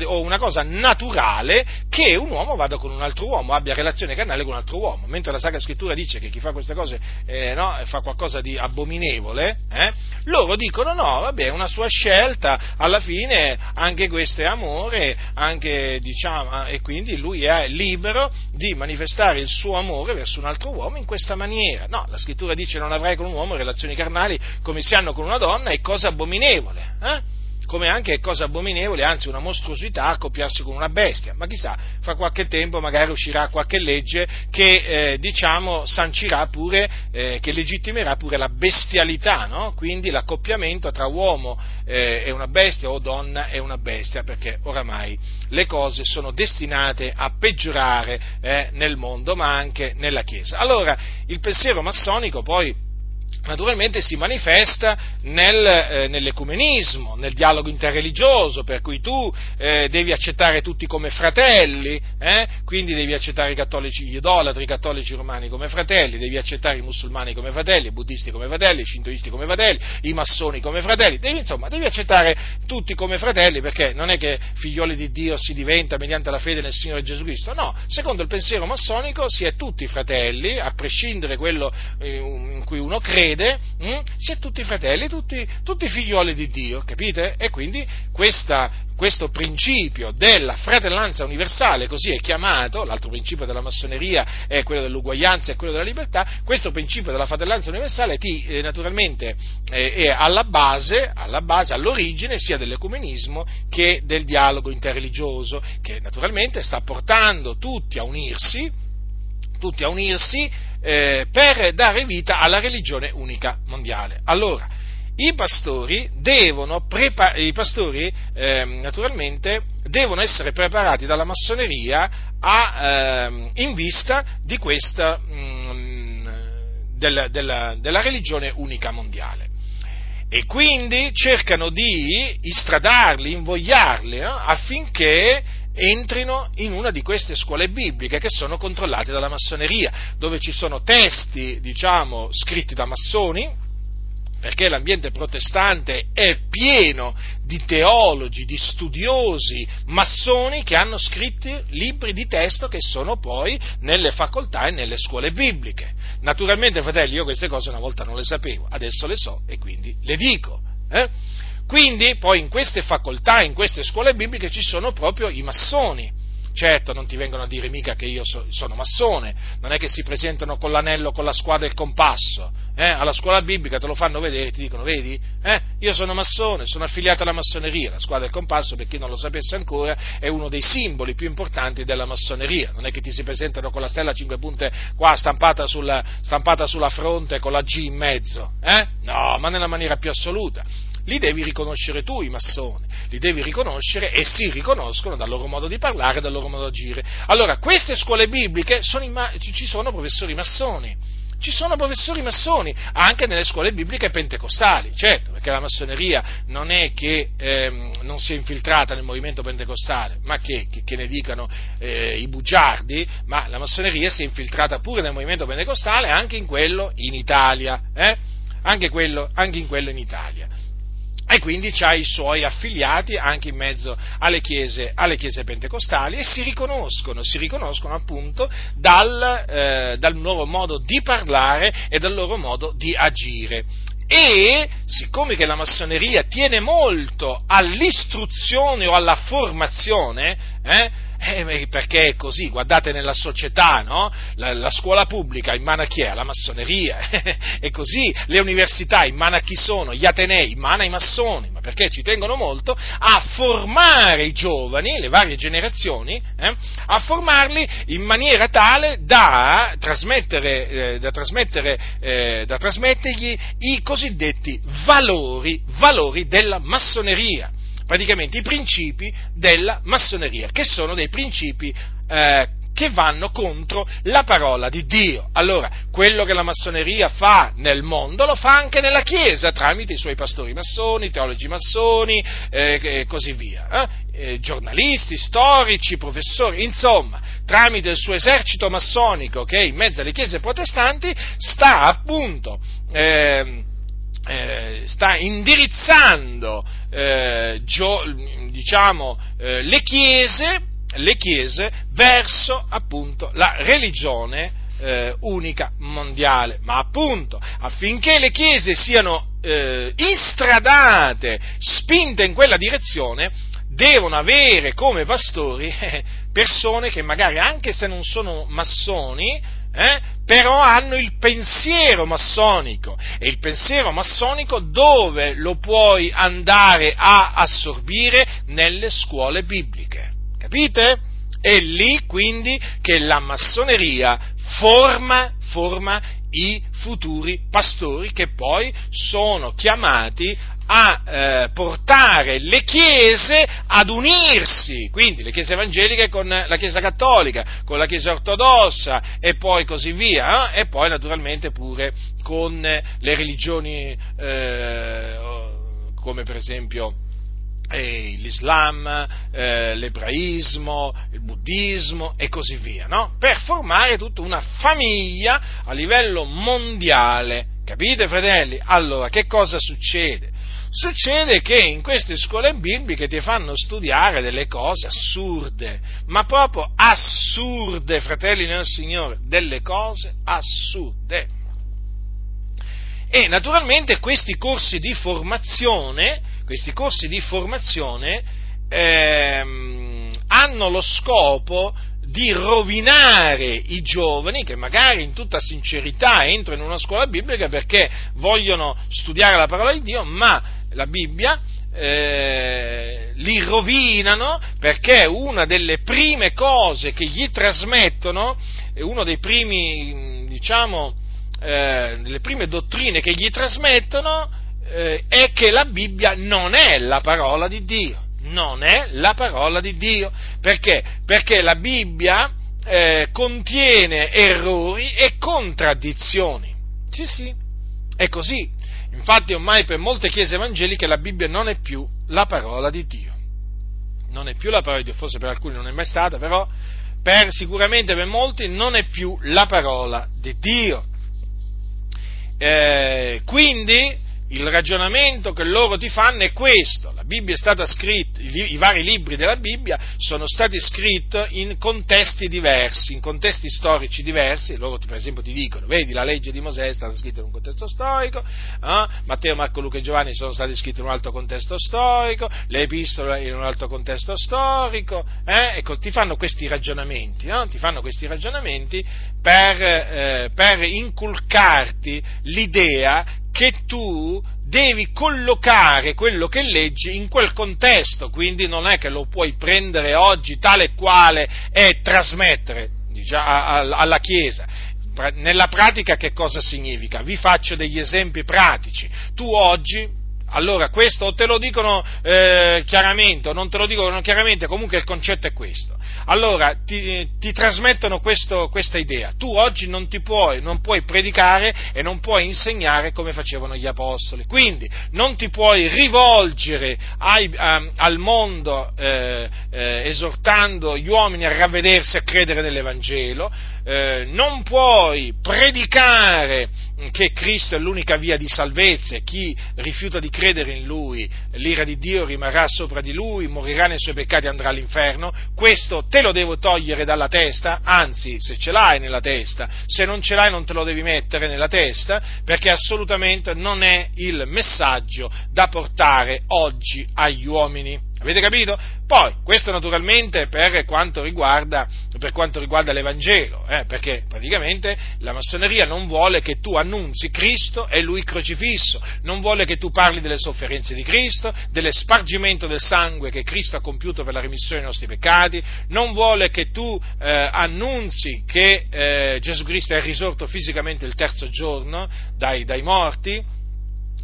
o una cosa naturale carnale che un uomo vada con un altro uomo, abbia relazione carnale con un altro uomo, mentre la Sacra Scrittura dice che chi fa queste cose eh, no, fa qualcosa di abominevole, eh, loro dicono no, vabbè, è una sua scelta, alla fine anche questo è amore, anche, diciamo, e quindi lui è libero di manifestare il suo amore verso un altro uomo in questa maniera. No, la Scrittura dice non avrai con un uomo relazioni carnali come si hanno con una donna, è cosa abominevole. Eh? Come anche cosa abominevole, anzi una mostruosità, accoppiarsi con una bestia. Ma chissà, fra qualche tempo magari uscirà qualche legge che, eh, diciamo, sancirà pure, eh, che legittimerà pure la bestialità, no? Quindi l'accoppiamento tra uomo eh, e una bestia o donna e una bestia, perché oramai le cose sono destinate a peggiorare eh, nel mondo, ma anche nella Chiesa. Allora, il pensiero massonico poi naturalmente si manifesta nel, eh, nell'ecumenismo, nel dialogo interreligioso, per cui tu eh, devi accettare tutti come fratelli, eh? quindi devi accettare i cattolici, gli idolatri, i cattolici romani come fratelli, devi accettare i musulmani come fratelli, i buddisti come fratelli, i shintoisti come fratelli, i massoni come fratelli, devi, insomma, devi accettare tutti come fratelli perché non è che figlioli di Dio si diventa mediante la fede nel Signore Gesù Cristo, no, secondo il pensiero massonico si è tutti fratelli, a prescindere quello eh, in cui uno crede, crede, mh, hm, si è tutti fratelli, tutti, tutti figlioli di Dio, capite? E quindi questa, questo principio della fratellanza universale, così è chiamato, l'altro principio della massoneria è quello dell'uguaglianza e quello della libertà, questo principio della fratellanza universale ti, eh, naturalmente eh, è alla base, alla base, all'origine sia dell'ecumenismo che del dialogo interreligioso, che naturalmente sta portando tutti a unirsi, tutti a unirsi eh, per dare vita alla religione unica mondiale. Allora, i pastori devono, prepa- i pastori, eh, naturalmente, devono essere preparati dalla massoneria a, eh, in vista di questa, mh, mm, della, della, della religione unica mondiale e quindi cercano di istradarli, invogliarli no? affinché entrino in una di queste scuole bibliche che sono controllate dalla massoneria, dove ci sono testi, diciamo, scritti da massoni, perché l'ambiente protestante è pieno di teologi, di studiosi massoni che hanno scritto libri di testo che sono poi nelle facoltà e nelle scuole bibliche. Naturalmente, fratelli, io queste cose una volta non le sapevo, adesso le so e quindi le dico. Eh? Quindi poi in queste facoltà, in queste scuole bibliche ci sono proprio i massoni, certo non ti vengono a dire mica che io so, sono massone, non è che si presentano con l'anello, con la squadra e il compasso, eh? alla scuola biblica te lo fanno vedere, ti dicono, vedi, eh? io sono massone, sono affiliato alla massoneria, la squadra e il compasso, per chi non lo sapesse ancora, è uno dei simboli più importanti della massoneria, non è che ti si presentano con la stella a cinque punte qua stampata sulla, stampata sulla fronte con la G in mezzo, eh? no, ma nella maniera più assoluta li devi riconoscere tu i massoni, li devi riconoscere e si riconoscono dal loro modo di parlare, dal loro modo di agire. Allora, queste scuole bibliche sono in, ci sono professori massoni. Ci sono professori massoni anche nelle scuole bibliche pentecostali, certo, perché la massoneria non è che ehm, non sia infiltrata nel movimento pentecostale, ma che, che, che ne dicano eh, i bugiardi, ma la massoneria si è infiltrata pure nel movimento pentecostale anche in quello in Italia, eh? anche, quello, anche in quello in Italia e quindi ha i suoi affiliati anche in mezzo alle chiese, alle chiese pentecostali e si riconoscono, si riconoscono appunto dal, eh, dal loro modo di parlare e dal loro modo di agire. E siccome che la massoneria tiene molto all'istruzione o alla formazione, eh, eh, perché è così, guardate nella società, no? la, la, scuola pubblica in mano a chi è? Alla massoneria, [laughs] è così, le università in mano a chi sono? Gli atenei in mano ai massoni, ma perché ci tengono molto a formare i giovani, le varie generazioni, eh? a formarli in maniera tale da trasmettere, eh, da, trasmettere eh, da trasmettergli i cosiddetti valori, valori della massoneria praticamente i principi della massoneria, che sono dei principi eh, che vanno contro la parola di Dio. Allora, quello che la massoneria fa nel mondo lo fa anche nella Chiesa, tramite i suoi pastori massoni, teologi massoni eh, e così via, eh? Eh, giornalisti, storici, professori, insomma, tramite il suo esercito massonico che è in mezzo alle chiese protestanti sta appunto ehm, eh, sta indirizzando eh, gio, diciamo, eh, le, chiese, le, chiese, verso appunto la religione eh, unica mondiale, ma appunto affinché le chiese siano eh, istradate, spinte in quella direzione, devono avere come pastori [laughs] persone che magari anche se non sono massoni, eh, però hanno il pensiero massonico. E il pensiero massonico dove lo puoi andare a assorbire? Nelle scuole bibliche, capite? È lì quindi che la massoneria forma, forma i futuri pastori che poi sono chiamati a eh, portare le chiese ad unirsi, quindi le chiese evangeliche con la Chiesa cattolica, con la Chiesa ortodossa e poi così via, eh? e poi naturalmente pure con le religioni eh, come per esempio eh, l'Islam, eh, l'ebraismo, il buddismo e così via, no? per formare tutta una famiglia a livello mondiale. Capite, fratelli? Allora, che cosa succede? Succede che in queste scuole bibliche ti fanno studiare delle cose assurde, ma proprio assurde, fratelli nel Signore, delle cose assurde. E naturalmente questi corsi di formazione, questi corsi di formazione ehm, hanno lo scopo di rovinare i giovani che magari in tutta sincerità entrano in una scuola biblica perché vogliono studiare la parola di Dio, ma la Bibbia, eh, li rovinano perché una delle prime cose che gli trasmettono, uno dei primi, diciamo, eh, delle prime dottrine che gli trasmettono eh, è che la Bibbia non è la parola di Dio. Non è la parola di Dio. Perché? Perché la Bibbia eh, contiene errori e contraddizioni. Sì, sì, è così. Infatti ormai per molte chiese evangeliche la Bibbia non è più la parola di Dio. Non è più la parola di Dio, forse per alcuni non è mai stata, però per, sicuramente per molti non è più la parola di Dio. Eh, quindi, il ragionamento che loro ti fanno è questo. La Bibbia è stata scritta, i, vari libri della Bibbia sono stati scritti in contesti diversi, in contesti storici diversi. Loro, per esempio, ti dicono: vedi, la legge di Mosè è stata scritta in un contesto storico, eh? Matteo, Marco, Luca e Giovanni sono stati scritti in un altro contesto storico, le epistole in un altro contesto storico. Eh? Ecco, ti fanno questi ragionamenti, no? Ti fanno questi ragionamenti per, eh, per inculcarti l'idea che tu devi collocare quello che leggi in quel contesto, quindi non è che lo puoi prendere oggi tale e quale e trasmettere diciamo, alla Chiesa. Nella pratica che cosa significa? Vi faccio degli esempi pratici. Tu oggi allora, questo o te lo dicono eh, chiaramente o non te lo dicono chiaramente, comunque il concetto è questo. Allora, ti, ti trasmettono questo, questa idea. Tu oggi non, puoi, non puoi predicare e non puoi insegnare come facevano gli apostoli. Quindi, non ti puoi rivolgere ai, a, al mondo eh, eh, esortando gli uomini a ravvedersi e a credere nell'Evangelo, eh, non puoi predicare che Cristo è l'unica via di salvezza e chi rifiuta di credere in Lui, l'ira di Dio rimarrà sopra di Lui, morirà nei suoi peccati e andrà all'inferno, questo te lo devo togliere dalla testa, anzi se ce l'hai nella testa, se non ce l'hai non te lo devi mettere nella testa, perché assolutamente non è il messaggio da portare oggi agli uomini. Avete capito? Poi, questo naturalmente per quanto riguarda, per quanto riguarda l'Evangelo, eh, perché praticamente la massoneria non vuole che tu annunzi Cristo e Lui crocifisso, non vuole che tu parli delle sofferenze di Cristo, dell'espargimento del sangue che Cristo ha compiuto per la remissione dei nostri peccati, non vuole che tu eh, annunzi che eh, Gesù Cristo è risorto fisicamente il terzo giorno dai, dai morti,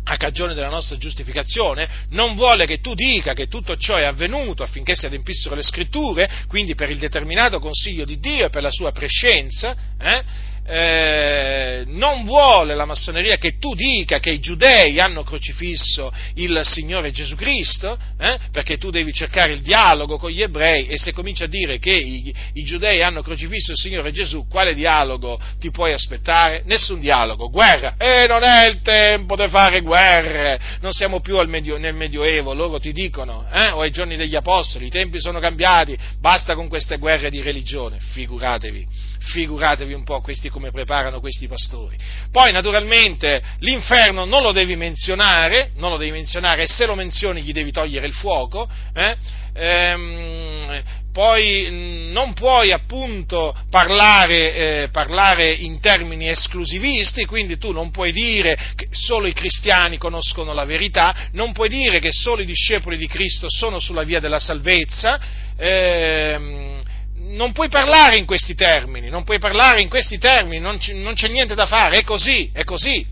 a cagione della nostra giustificazione, non vuole che tu dica che tutto ciò è avvenuto affinché si adempissero le scritture, quindi per il determinato consiglio di Dio e per la sua prescenza, eh? Eh, non vuole la massoneria che tu dica che i giudei hanno crocifisso il Signore Gesù Cristo, eh, perché tu devi cercare il dialogo con gli ebrei e se cominci a dire che i, i, giudei hanno crocifisso il Signore Gesù, quale dialogo ti puoi aspettare? Nessun dialogo, guerra. E non è il tempo di fare guerre, non siamo più medio, nel Medioevo, loro ti dicono, eh, o ai giorni degli Apostoli, i tempi sono cambiati, basta con queste guerre di religione, figuratevi figuratevi un po' questi come preparano questi pastori. Poi naturalmente l'inferno non lo devi menzionare, non lo devi menzionare e se lo menzioni gli devi togliere il fuoco, eh? ehm, poi non puoi appunto parlare, eh, parlare, in termini esclusivisti, quindi tu non puoi dire che solo i cristiani conoscono la verità, non puoi dire che solo i discepoli di Cristo sono sulla via della salvezza, ehm, non puoi parlare in questi termini, non puoi parlare in questi termini, non, c- non c'è niente da fare, è così, è così.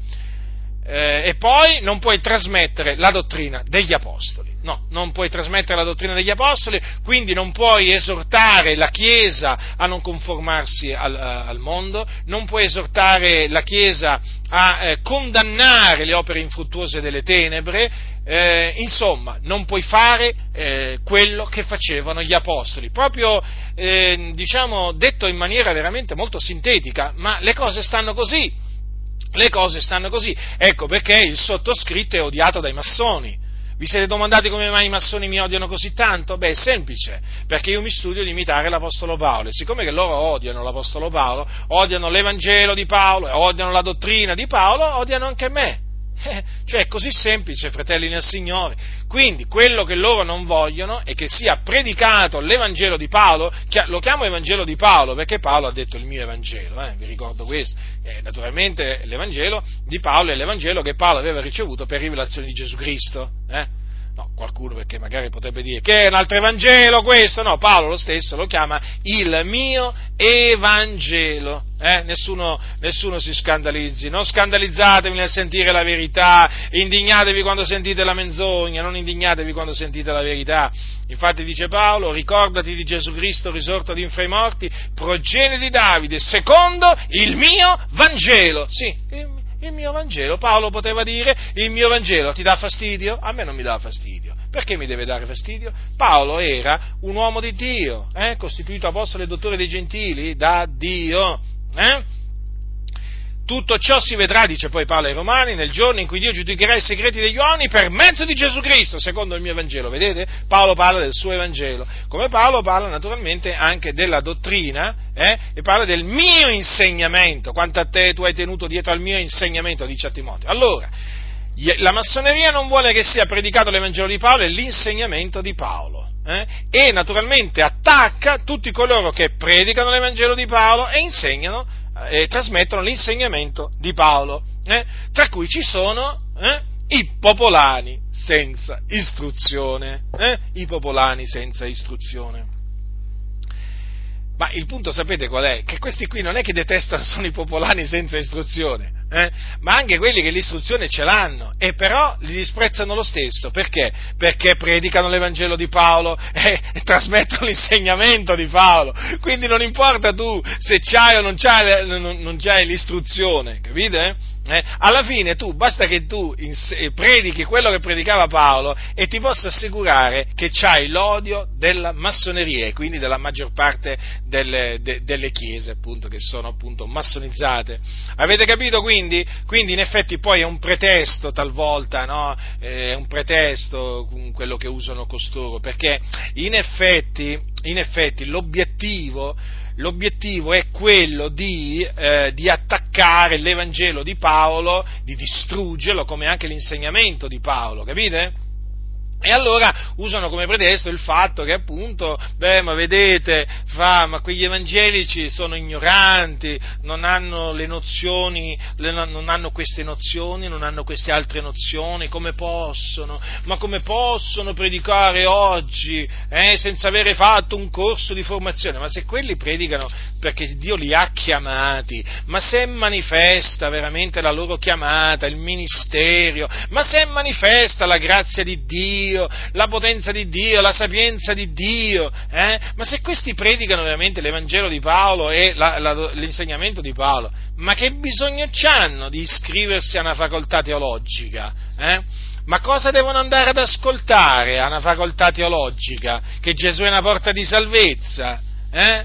Eh, e poi non puoi trasmettere la dottrina degli apostoli. No, non puoi trasmettere la dottrina degli apostoli, quindi non puoi esortare la Chiesa a non conformarsi al, al mondo, non puoi esortare la Chiesa a eh, condannare le opere infruttuose delle tenebre, eh, insomma, non puoi fare eh, quello che facevano gli apostoli, proprio eh, diciamo detto in maniera veramente molto sintetica, ma le cose stanno così, le cose stanno così, ecco perché il sottoscritto è odiato dai massoni. Vi siete domandati come mai i massoni mi odiano così tanto? Beh, è semplice, perché io mi studio di imitare l'Apostolo Paolo e siccome che loro odiano l'Apostolo Paolo, odiano l'Evangelo di Paolo, odiano la dottrina di Paolo, odiano anche me. Eh, cioè è così semplice, fratelli nel Signore. Quindi quello che loro non vogliono è che sia predicato l'Evangelo di Paolo, lo chiamo Evangelo di Paolo perché Paolo ha detto il mio Evangelo, eh, vi ricordo questo. Eh, naturalmente l'Evangelo di Paolo è l'Evangelo che Paolo aveva ricevuto per rivelazione di Gesù Cristo. Eh? No, qualcuno perché magari potrebbe dire che è un altro Evangelo questo, no, Paolo lo stesso lo chiama il mio Evangelo, eh? nessuno, nessuno, si scandalizzi, non scandalizzatevi nel sentire la verità, indignatevi quando sentite la menzogna, non indignatevi quando sentite la verità. Infatti dice Paolo, ricordati di Gesù Cristo risorto di infra i morti, progenie di Davide, secondo il mio Vangelo. Sì, il mio Vangelo. Paolo poteva dire, il mio Vangelo ti dà fastidio? A me non mi dà fastidio. Perché mi deve dare fastidio? Paolo era un uomo di Dio, eh? costituito apostolo e dottore dei gentili da Dio. Eh? Tutto ciò si vedrà, dice poi Paolo ai Romani, nel giorno in cui Dio giudicherà i segreti degli uomini per mezzo di Gesù Cristo, secondo il mio Evangelo. Vedete? Paolo parla del suo Evangelo. Come Paolo parla naturalmente anche della dottrina eh? e parla del mio insegnamento. Quanto a te tu hai tenuto dietro al mio insegnamento, dice a Timoteo. Allora, la massoneria non vuole che sia predicato l'Evangelo di Paolo e l'insegnamento di Paolo. Eh? E naturalmente attacca tutti coloro che predicano l'Evangelo di Paolo e insegnano eh, trasmettono l'insegnamento di Paolo, eh, tra cui ci sono eh, i popolani senza istruzione, eh, i popolani senza istruzione. Ma il punto sapete qual è? Che questi qui non è che detestano [laughs] solo i popolani senza istruzione, eh? ma anche quelli che l'istruzione ce l'hanno, e però li disprezzano lo stesso. Perché? Perché predicano l'Evangelo di Paolo [laughs] e, e trasmettono l'insegnamento di Paolo. Quindi non importa tu se c'hai o non c'hai, non, non c'hai l'istruzione, capite? Eh? Alla fine tu, basta che tu ins- predichi quello che predicava Paolo e ti posso assicurare che c'hai l'odio della massoneria e quindi della maggior parte delle, de- delle chiese appunto che sono appunto massonizzate. Avete capito quindi? Quindi in effetti poi è un pretesto talvolta, no? È un pretesto quello che usano costoro perché in effetti, in effetti l'obiettivo l'obiettivo è quello di, eh, di, attaccare l'Evangelo di Paolo, di distruggerlo, come anche l'insegnamento di Paolo, capite? E allora usano come pretesto il fatto che appunto, beh, ma vedete, fa, ma quegli evangelici sono ignoranti, non hanno le nozioni, le, non hanno queste nozioni, non hanno queste altre nozioni, come possono? Ma come possono predicare oggi eh, senza avere fatto un corso di formazione? Ma se quelli predicano perché Dio li ha chiamati, ma se manifesta veramente la loro chiamata, il ministero, ma se manifesta la grazia di Dio, Dio, la potenza di Dio, la sapienza di Dio, eh? ma se questi predicano veramente l'Evangelo di Paolo e la, la, l'insegnamento di Paolo, ma che bisogno hanno di iscriversi a una facoltà teologica? Eh? Ma cosa devono andare ad ascoltare a una facoltà teologica? Che Gesù è una porta di salvezza? Eh?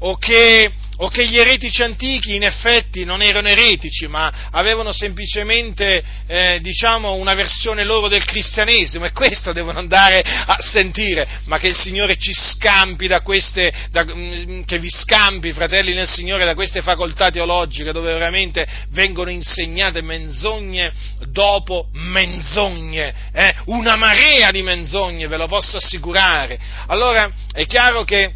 O che o che gli eretici antichi in effetti non erano eretici, ma avevano semplicemente eh, diciamo, una versione loro del cristianesimo e questo devono andare a sentire, ma che il Signore ci scampi da queste, da, mm, che vi scampi, fratelli nel Signore, da queste facoltà teologiche dove veramente vengono insegnate menzogne dopo menzogne, eh? una marea di menzogne, ve lo posso assicurare. Allora è chiaro che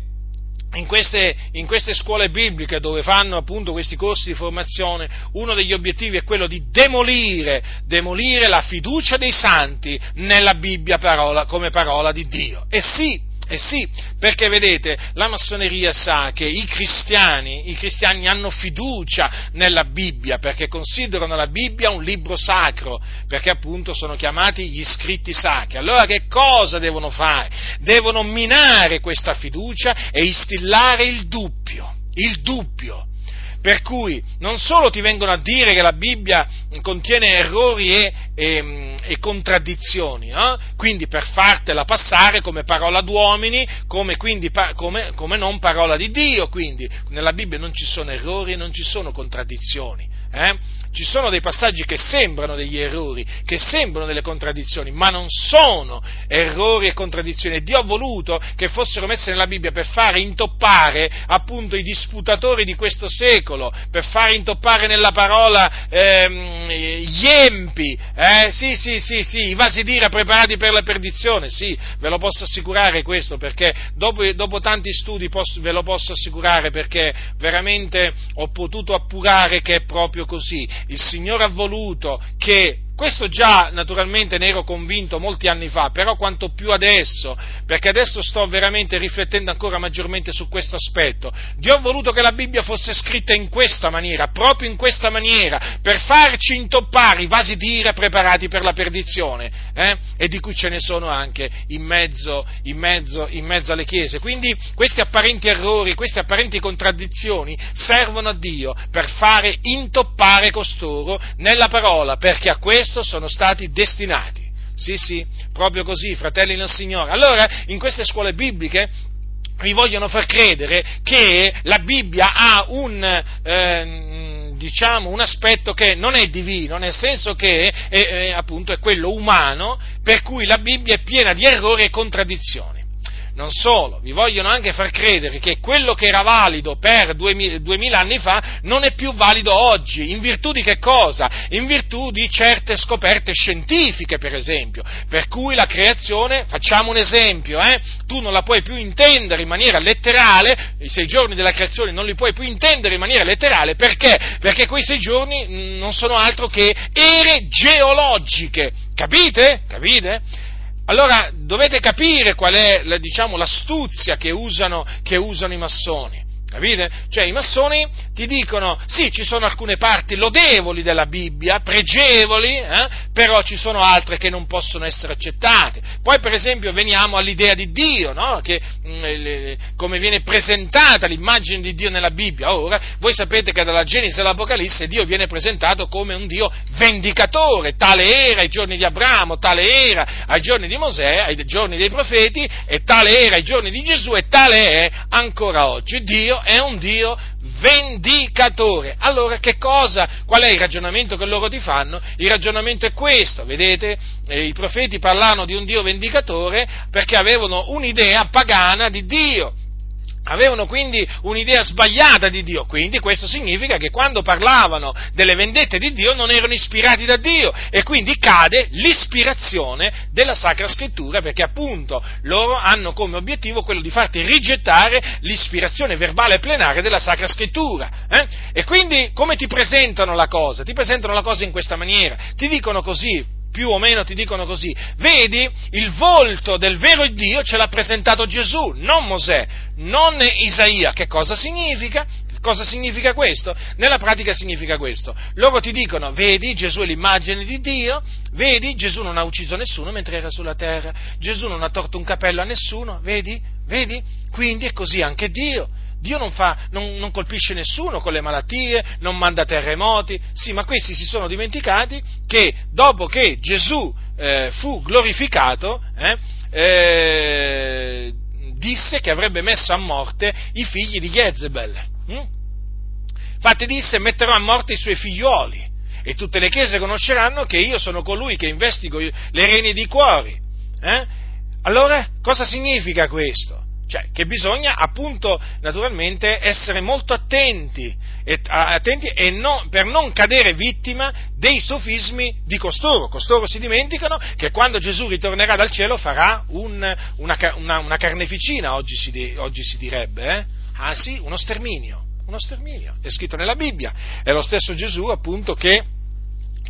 in queste, in queste, scuole bibliche dove fanno appunto questi corsi di formazione, uno degli obiettivi è quello di demolire, demolire la fiducia dei santi nella Bibbia parola, come parola di Dio. E sì, eh sì, perché vedete, la massoneria sa che i cristiani, i cristiani hanno fiducia nella Bibbia, perché considerano la Bibbia un libro sacro, perché appunto sono chiamati gli scritti sacri. Allora che cosa devono fare? Devono minare questa fiducia e instillare il dubbio, il dubbio per cui non solo ti vengono a dire che la Bibbia contiene errori e, e, e contraddizioni, eh? quindi per fartela passare come parola d'uomini, come, quindi, come, come non parola di Dio, quindi nella Bibbia non ci sono errori e non ci sono contraddizioni. Eh? Ci sono dei passaggi che sembrano degli errori, che sembrano delle contraddizioni, ma non sono errori e contraddizioni. Dio ha voluto che fossero messe nella Bibbia per fare intoppare appunto i disputatori di questo secolo, per fare intoppare nella parola ehm, gli empi, eh? sì, sì, sì, sì, i vasi d'ira preparati per la perdizione, sì, ve lo posso assicurare questo, perché dopo, dopo tanti studi posso, ve lo posso assicurare perché veramente ho potuto appurare che è proprio così. Il Signore ha voluto che questo già naturalmente ne ero convinto molti anni fa, però quanto più adesso, perché adesso sto veramente riflettendo ancora maggiormente su questo aspetto. Dio ha voluto che la Bibbia fosse scritta in questa maniera, proprio in questa maniera, per farci intoppare i vasi di ira preparati per la perdizione, eh? e di cui ce ne sono anche in mezzo, in, mezzo, in mezzo alle chiese. Quindi questi apparenti errori, queste apparenti contraddizioni servono a Dio per fare intoppare costoro nella parola, perché a questo questo sono stati destinati. Sì, sì, proprio così, fratelli nel Signore. Allora, in queste scuole bibliche vi vogliono far credere che la Bibbia ha un, eh, diciamo, un aspetto che non è divino, nel senso che è, è, appunto è quello umano, per cui la Bibbia è piena di errori e contraddizioni. Non solo, vi vogliono anche far credere che quello che era valido per duemila anni fa non è più valido oggi. In virtù di che cosa? In virtù di certe scoperte scientifiche, per esempio. Per cui la creazione, facciamo un esempio, eh? tu non la puoi più intendere in maniera letterale, i sei giorni della creazione non li puoi più intendere in maniera letterale, perché? Perché quei sei giorni mm, non sono altro che ere geologiche. Capite? Capite? Allora dovete capire qual è diciamo, l'astuzia che usano, che usano i massoni. Capite? Cioè i massoni ti dicono sì, ci sono alcune parti lodevoli della Bibbia, pregevoli, eh, però ci sono altre che non possono essere accettate. Poi per esempio veniamo all'idea di Dio, no? che, mh, mm, come viene presentata l'immagine di Dio nella Bibbia. Ora, voi sapete che dalla Genesi all'Apocalisse Dio viene presentato come un Dio vendicatore, tale era ai giorni di Abramo, tale era ai giorni di Mosè, ai giorni dei profeti, e tale era ai giorni di Gesù, e tale è ancora oggi. Dio è un Dio vendicatore. Allora che cosa? Qual è il ragionamento che loro ti fanno? Il ragionamento è questo, vedete? Eh, I profeti parlano di un Dio vendicatore perché avevano un'idea pagana di Dio avevano quindi un'idea sbagliata di Dio, quindi questo significa che quando parlavano delle vendette di Dio non erano ispirati da Dio e quindi cade l'ispirazione della Sacra Scrittura perché appunto loro hanno come obiettivo quello di farti rigettare l'ispirazione verbale plenaria della Sacra Scrittura. Eh? E quindi come ti presentano la cosa? Ti presentano la cosa in questa maniera, ti dicono così, più o meno ti dicono così, vedi, il volto del vero Dio ce l'ha presentato Gesù, non Mosè, non Isaia. Che cosa significa? Cosa significa questo? Nella pratica significa questo. Loro ti dicono, vedi, Gesù è l'immagine di Dio, vedi, Gesù non ha ucciso nessuno mentre era sulla terra, Gesù non ha torto un capello a nessuno, vedi, vedi? Quindi è così anche Dio. Dio non, fa, non, non, colpisce nessuno con le malattie, non manda terremoti, sì, ma questi si sono dimenticati che dopo che Gesù eh, fu glorificato, eh, eh, disse che avrebbe messo a morte i figli di Jezebel. Hm? Infatti disse metterò a morte i suoi figlioli e tutte le chiese conosceranno che io sono colui che investigo le reni di cuori. Eh? Allora, cosa significa questo? Cioè, che bisogna appunto naturalmente essere molto attenti, e, attenti e non, per non cadere vittima dei sofismi di costoro. Costoro si dimenticano che quando Gesù ritornerà dal cielo farà un, una, una, una, carneficina, oggi si, oggi si direbbe, eh? ah sì, uno sterminio, uno sterminio, è scritto nella Bibbia, è lo stesso Gesù appunto che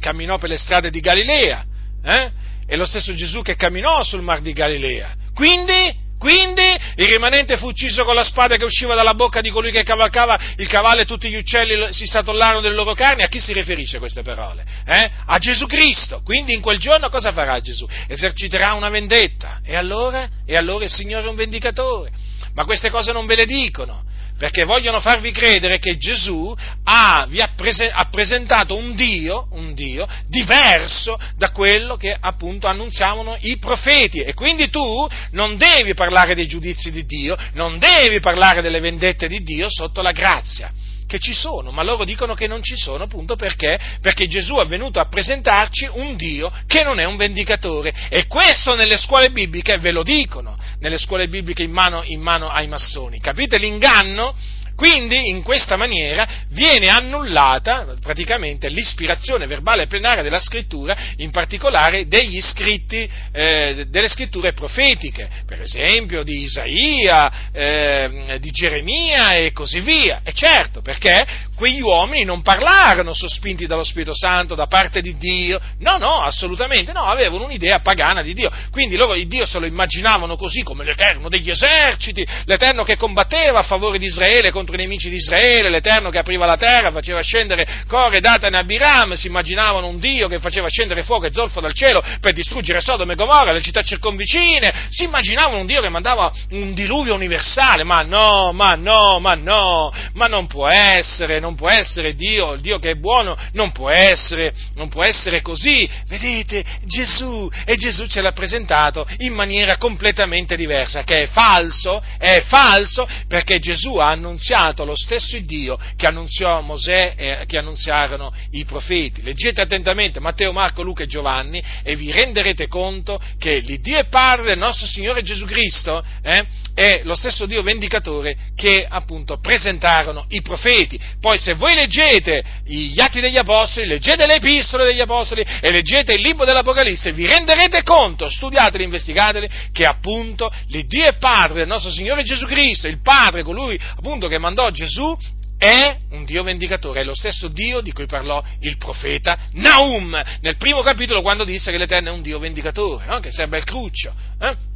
camminò per le strade di Galilea, eh? è lo stesso Gesù che camminò sul mar di Galilea. Quindi quindi il rimanente fu ucciso con la spada che usciva dalla bocca di colui che cavalcava il cavallo e tutti gli uccelli si statollarono delle loro carni. A chi si riferisce queste parole? Eh? A Gesù Cristo. Quindi in quel giorno cosa farà Gesù? Eserciterà una vendetta. E allora? E allora il Signore è un vendicatore. Ma queste cose non ve le dicono perché vogliono farvi credere che Gesù ha, vi ha, prese, ha presentato un Dio, un Dio, diverso da quello che appunto annunziavano i profeti. E quindi tu non devi parlare dei giudizi di Dio, non devi parlare delle vendette di Dio sotto la grazia che ci sono, ma loro dicono che non ci sono appunto perché? Perché Gesù è venuto a presentarci un Dio che non è un vendicatore e questo nelle scuole bibliche ve lo dicono, nelle scuole bibliche in mano, in mano ai massoni. Capite l'inganno? Quindi in questa maniera viene annullata praticamente l'ispirazione verbale plenaria della scrittura, in particolare degli scritti, eh, delle scritture profetiche, per esempio di Isaia, eh, di Geremia e così via. E certo, perché quegli uomini non parlarono sospinti dallo Spirito Santo da parte di Dio, no, no, assolutamente no, avevano un'idea pagana di Dio, quindi loro il Dio se lo immaginavano così come l'Eterno degli eserciti, l'Eterno che combatteva a favore di Israele contro i nemici di Israele, l'Eterno che apriva la terra, faceva scendere Core, Datane e Abiram, si immaginavano un Dio che faceva scendere fuoco e zolfo dal cielo per distruggere Sodome e Gomorra, le città circonvicine, si immaginavano un Dio che mandava un diluvio universale, ma no, ma no, ma no, ma non può essere, non può essere Dio, il Dio che è buono, non può essere, non può essere così. Vedete, Gesù, e Gesù ce l'ha presentato in maniera completamente diversa, che è falso, è falso, perché Gesù ha annunziato lo stesso Dio che annunziò Mosè e che annunziarono i profeti. Leggete attentamente Matteo, Marco, Luca e Giovanni e vi renderete conto che l'Iddio e Padre del nostro Signore Gesù Cristo eh, è lo stesso Dio vendicatore che appunto presentarono i profeti. Poi se voi leggete gli atti degli Apostoli, leggete le epistole degli Apostoli e leggete il libro dell'Apocalisse, vi renderete conto, studiateli, investigateli, che appunto l'Iddio e Padre del nostro Signore Gesù Cristo, il Padre, colui appunto che mandò Gesù, è un Dio vendicatore, è lo stesso Dio di cui parlò il profeta Naum nel primo capitolo quando disse che l'Eterno è un Dio vendicatore, no? che serve il cruccio. Eh?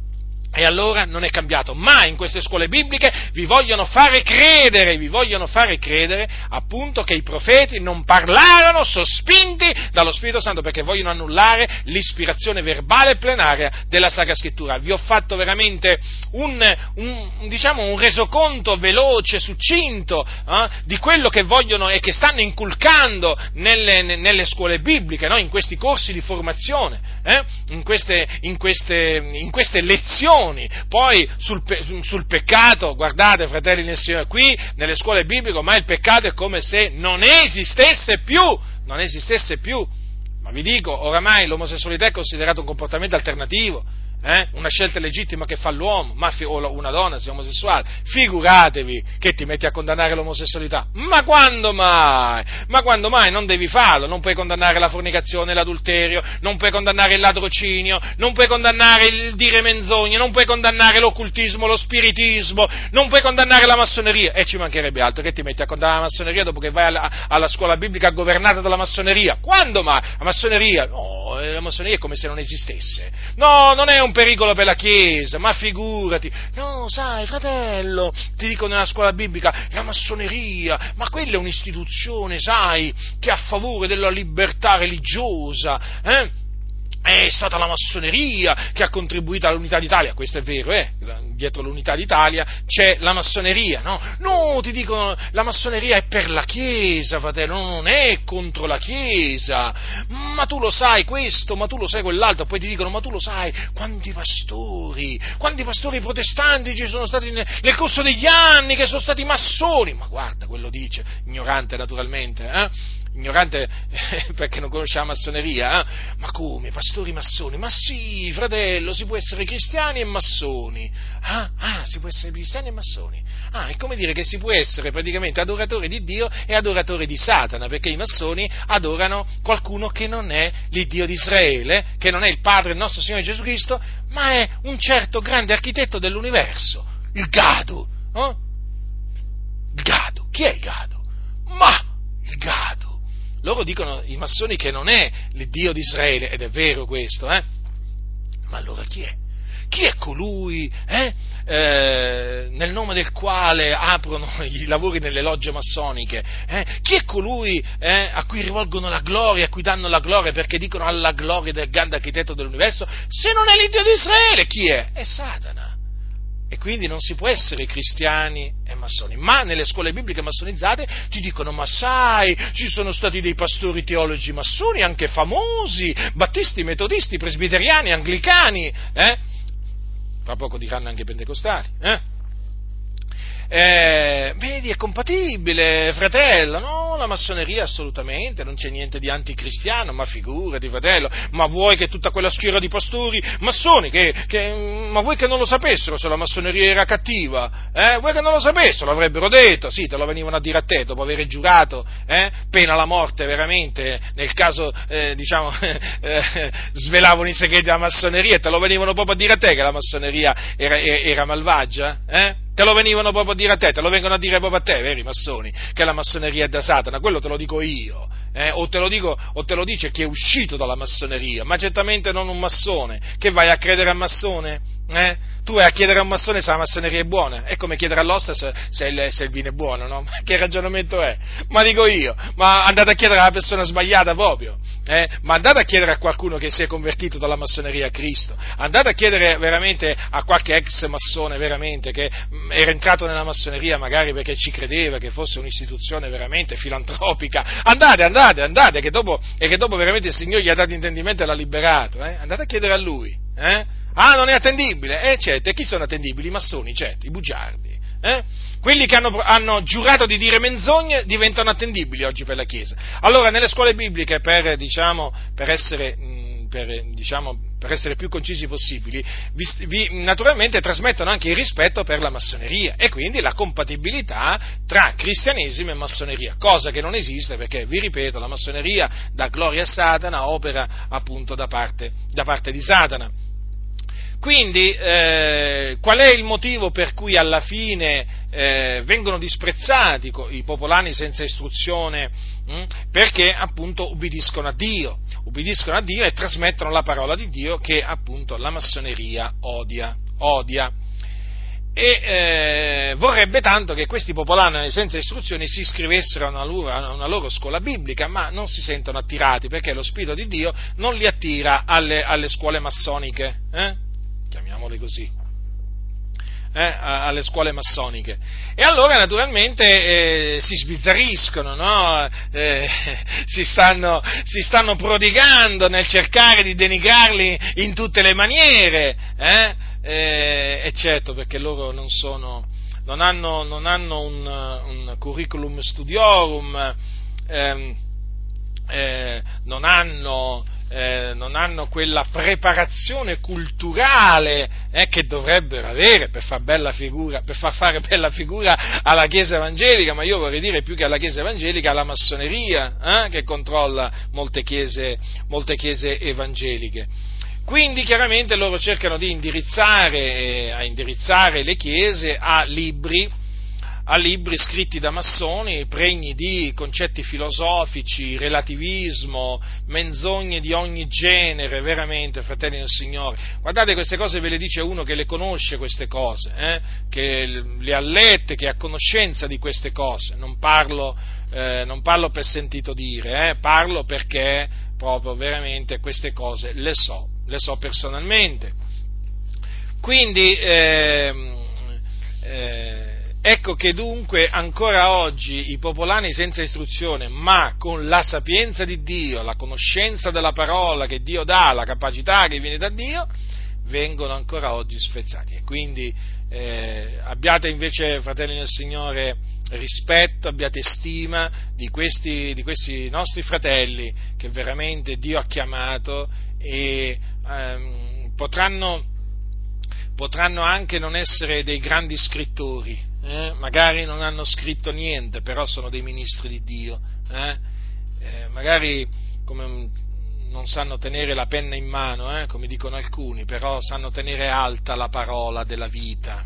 E allora non è cambiato, ma in queste scuole bibliche vi vogliono fare credere, vi vogliono fare credere appunto che i profeti non parlarono sospinti dallo Spirito Santo perché vogliono annullare l'ispirazione verbale e plenaria della Sacra Scrittura. Vi ho fatto veramente un, un, diciamo, un resoconto veloce, succinto eh, di quello che vogliono e che stanno inculcando nelle, nelle scuole bibliche, no? in questi corsi di formazione, eh? in, queste, in, queste, in queste lezioni religioni, poi sul, sul, peccato, guardate fratelli nel Signore, qui nelle scuole bibliche ormai il peccato è come se non esistesse più, non esistesse più, ma vi dico, oramai l'omosessualità è considerato un comportamento alternativo, eh? una scelta legittima che fa l'uomo, ma fi- o una donna sia omosessuale, figuratevi che ti metti a condannare l'omosessualità. Ma quando mai? Ma quando mai? Non devi farlo, non puoi condannare la fornicazione, l'adulterio, non puoi condannare il ladrocinio, non puoi condannare il dire menzogne, non puoi condannare l'occultismo, lo spiritismo, non puoi condannare la massoneria, e ci mancherebbe altro che ti metti a condannare la massoneria dopo che vai alla, alla scuola biblica governata dalla massoneria. Quando mai? La massoneria? No, la massoneria è come se non esistesse. No, non è un un pericolo per la Chiesa, ma figurati. No, sai, fratello, ti dico nella scuola biblica, la massoneria, ma quella è un'istituzione, sai, che è a favore della libertà religiosa, eh? È stata la massoneria che ha contribuito all'unità d'Italia, questo è vero, eh? dietro l'unità d'Italia c'è la massoneria, no? No, ti dicono, la massoneria è per la Chiesa, fratello, non è contro la Chiesa, ma tu lo sai questo, ma tu lo sai quell'altro, poi ti dicono, ma tu lo sai quanti pastori, quanti pastori protestanti ci sono stati nel, corso degli anni che sono stati massoni, ma guarda, quello dice, ignorante naturalmente, eh? Ignorante [laughs] perché non conosce la massoneria, eh? ma come, pastori massoni? Ma sì, fratello, si può essere cristiani e massoni. Ah, ah, si può essere cristiani e massoni. Ah, è come dire che si può essere praticamente adoratore di Dio e adoratore di Satana, perché i massoni adorano qualcuno che non è l'Iddio di Israele, che non è il Padre del nostro Signore Gesù Cristo, ma è un certo grande architetto dell'universo, il Gado. Oh? Il Gado, chi è il Gado? Ma il Gado loro dicono, i massoni, che non è l'Iddio di Israele, ed è vero questo, eh? Ma allora chi è? Chi è colui eh? Eh, nel nome del quale aprono [laughs] i lavori nelle logge massoniche? Eh? Chi è colui eh, a cui rivolgono la gloria, a cui danno la gloria perché dicono alla gloria del grande architetto dell'universo? Se non è l'Iddio di Israele, chi è? È Satana e quindi non si può essere cristiani e massoni. Ma nelle scuole bibliche massonizzate ti dicono: Ma sai, ci sono stati dei pastori teologi massoni anche famosi, battisti, metodisti, presbiteriani, anglicani, eh? Fra poco diranno anche pentecostali, eh? Eh, vedi, è compatibile, fratello, no, la massoneria assolutamente, non c'è niente di anticristiano, ma figurati, fratello, ma vuoi che tutta quella schiera di pastori massoni, che, che, ma vuoi che non lo sapessero se la massoneria era cattiva? Eh? Vuoi che non lo sapessero? L'avrebbero detto, sì, te lo venivano a dire a te, dopo aver giurato, eh? pena la morte veramente, nel caso, eh, diciamo, [laughs] eh, svelavano i segreti della massoneria, te lo venivano proprio a dire a te che la massoneria era, era malvagia, eh? Te lo venivano proprio a dire a te, te lo vengono a dire proprio a te, veri massoni, che la massoneria è da Satana, quello te lo dico io, eh? o, te lo dico, o te lo dice chi è uscito dalla massoneria, ma certamente non un massone, che vai a credere a massone? Eh? Tu vai a chiedere a un massone se la massoneria è buona, è come chiedere all'osta se, se, il, se il, vino è buono, no? [laughs] Che ragionamento è? Ma dico io, ma andate a chiedere alla persona sbagliata proprio, eh? ma andate a chiedere a qualcuno che si è convertito dalla massoneria a Cristo, andate a chiedere veramente a qualche ex massone veramente che mm, era entrato nella massoneria magari perché ci credeva che fosse un'istituzione veramente filantropica, andate, andate, andate, che dopo, e che dopo veramente il Signore gli ha dato intendimento e l'ha liberato, eh? andate a chiedere a Lui. Eh? Ah, non è attendibile? Eh, certo, e chi sono attendibili? I massoni, certo, i bugiardi. Eh? Quelli che hanno, hanno, giurato di dire menzogne diventano attendibili oggi per la Chiesa. Allora, nelle scuole bibliche, per, diciamo, per essere per, diciamo, per essere più concisi possibili, vi, vi, naturalmente trasmettono anche il rispetto per la massoneria e quindi la compatibilità tra cristianesimo e massoneria, cosa che non esiste perché, vi ripeto, la massoneria dà gloria a Satana, opera appunto da parte, da parte di Satana. Quindi, eh, qual è il motivo per cui alla fine eh, vengono disprezzati i popolani senza istruzione? Hm? Perché appunto ubbidiscono a Dio, ubbidiscono a Dio e trasmettono la parola di Dio che appunto la massoneria odia. odia. E eh, vorrebbe tanto che questi popolani senza istruzione si iscrivessero a una, loro, a una, loro, scuola biblica, ma non si sentono attirati perché lo Spirito di Dio non li attira alle, alle scuole massoniche. Eh? chiamiamole così, eh, alle scuole massoniche. E allora naturalmente eh, si sbizzarriscono, no? eh, [laughs] si, stanno, si, stanno, prodigando nel cercare di denigrarli in tutte le maniere, eh? eh e certo perché loro non, sono, non hanno, non hanno un, un, curriculum studiorum, ehm, eh, non hanno eh, non hanno quella preparazione culturale eh, che dovrebbero avere per far, figura, per far, fare bella figura alla Chiesa evangelica, ma io vorrei dire più che alla Chiesa evangelica, alla massoneria eh, che controlla molte chiese, molte chiese evangeliche. Quindi chiaramente loro cercano di indirizzare, eh, indirizzare le chiese a libri a libri scritti da massoni, pregni di concetti filosofici, relativismo, menzogne di ogni genere, veramente, fratelli del Signore. Guardate, queste cose ve le dice uno che le conosce queste cose, eh? che le ha lette, che ha conoscenza di queste cose. Non parlo, eh, non parlo per sentito dire, eh? parlo perché proprio veramente queste cose le so, le so personalmente. Quindi, ehm, eh, Ecco che dunque ancora oggi i popolani senza istruzione, ma con la sapienza di Dio, la conoscenza della parola che Dio dà, la capacità che viene da Dio, vengono ancora oggi sprezzati. E quindi eh, abbiate invece, fratelli del Signore, rispetto, abbiate stima di questi, di questi nostri fratelli che veramente Dio ha chiamato e ehm, potranno, potranno anche non essere dei grandi scrittori, eh, magari non hanno scritto niente, però sono dei ministri di Dio, eh? Eh, magari come, non sanno tenere la penna in mano, eh, come dicono alcuni, però sanno tenere alta la parola della vita,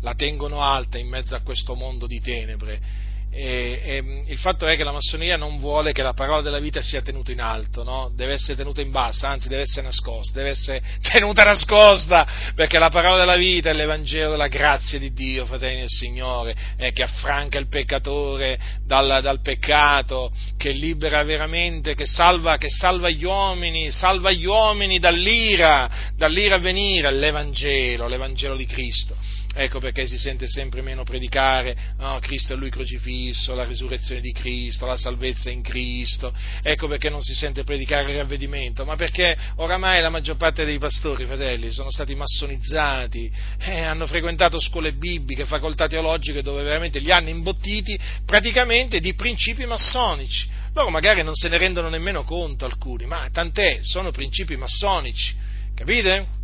la tengono alta in mezzo a questo mondo di tenebre e, e, il fatto è che la massoneria non vuole che la parola della vita sia tenuta in alto, no? deve essere tenuta in basso, anzi deve essere nascosta, deve essere [laughs] tenuta nascosta, perché la parola della vita è l'Evangelo della grazia di Dio, fratelli del Signore, eh, che affranca il peccatore dal, dal, peccato, che libera veramente, che salva, che salva gli uomini, salva gli uomini dall'ira, dall'ira a venire, l'Evangelo, l'Evangelo di Cristo. Ecco perché si sente sempre meno predicare no, Cristo è Lui crocifisso, la risurrezione di Cristo, la salvezza in Cristo. Ecco perché non si sente predicare il ravvedimento, ma perché oramai la maggior parte dei pastori, fratelli, sono stati massonizzati, eh, hanno frequentato scuole bibliche, facoltà teologiche dove veramente li hanno imbottiti praticamente di principi massonici. Loro magari non se ne rendono nemmeno conto alcuni, ma tant'è, sono principi massonici. Capite?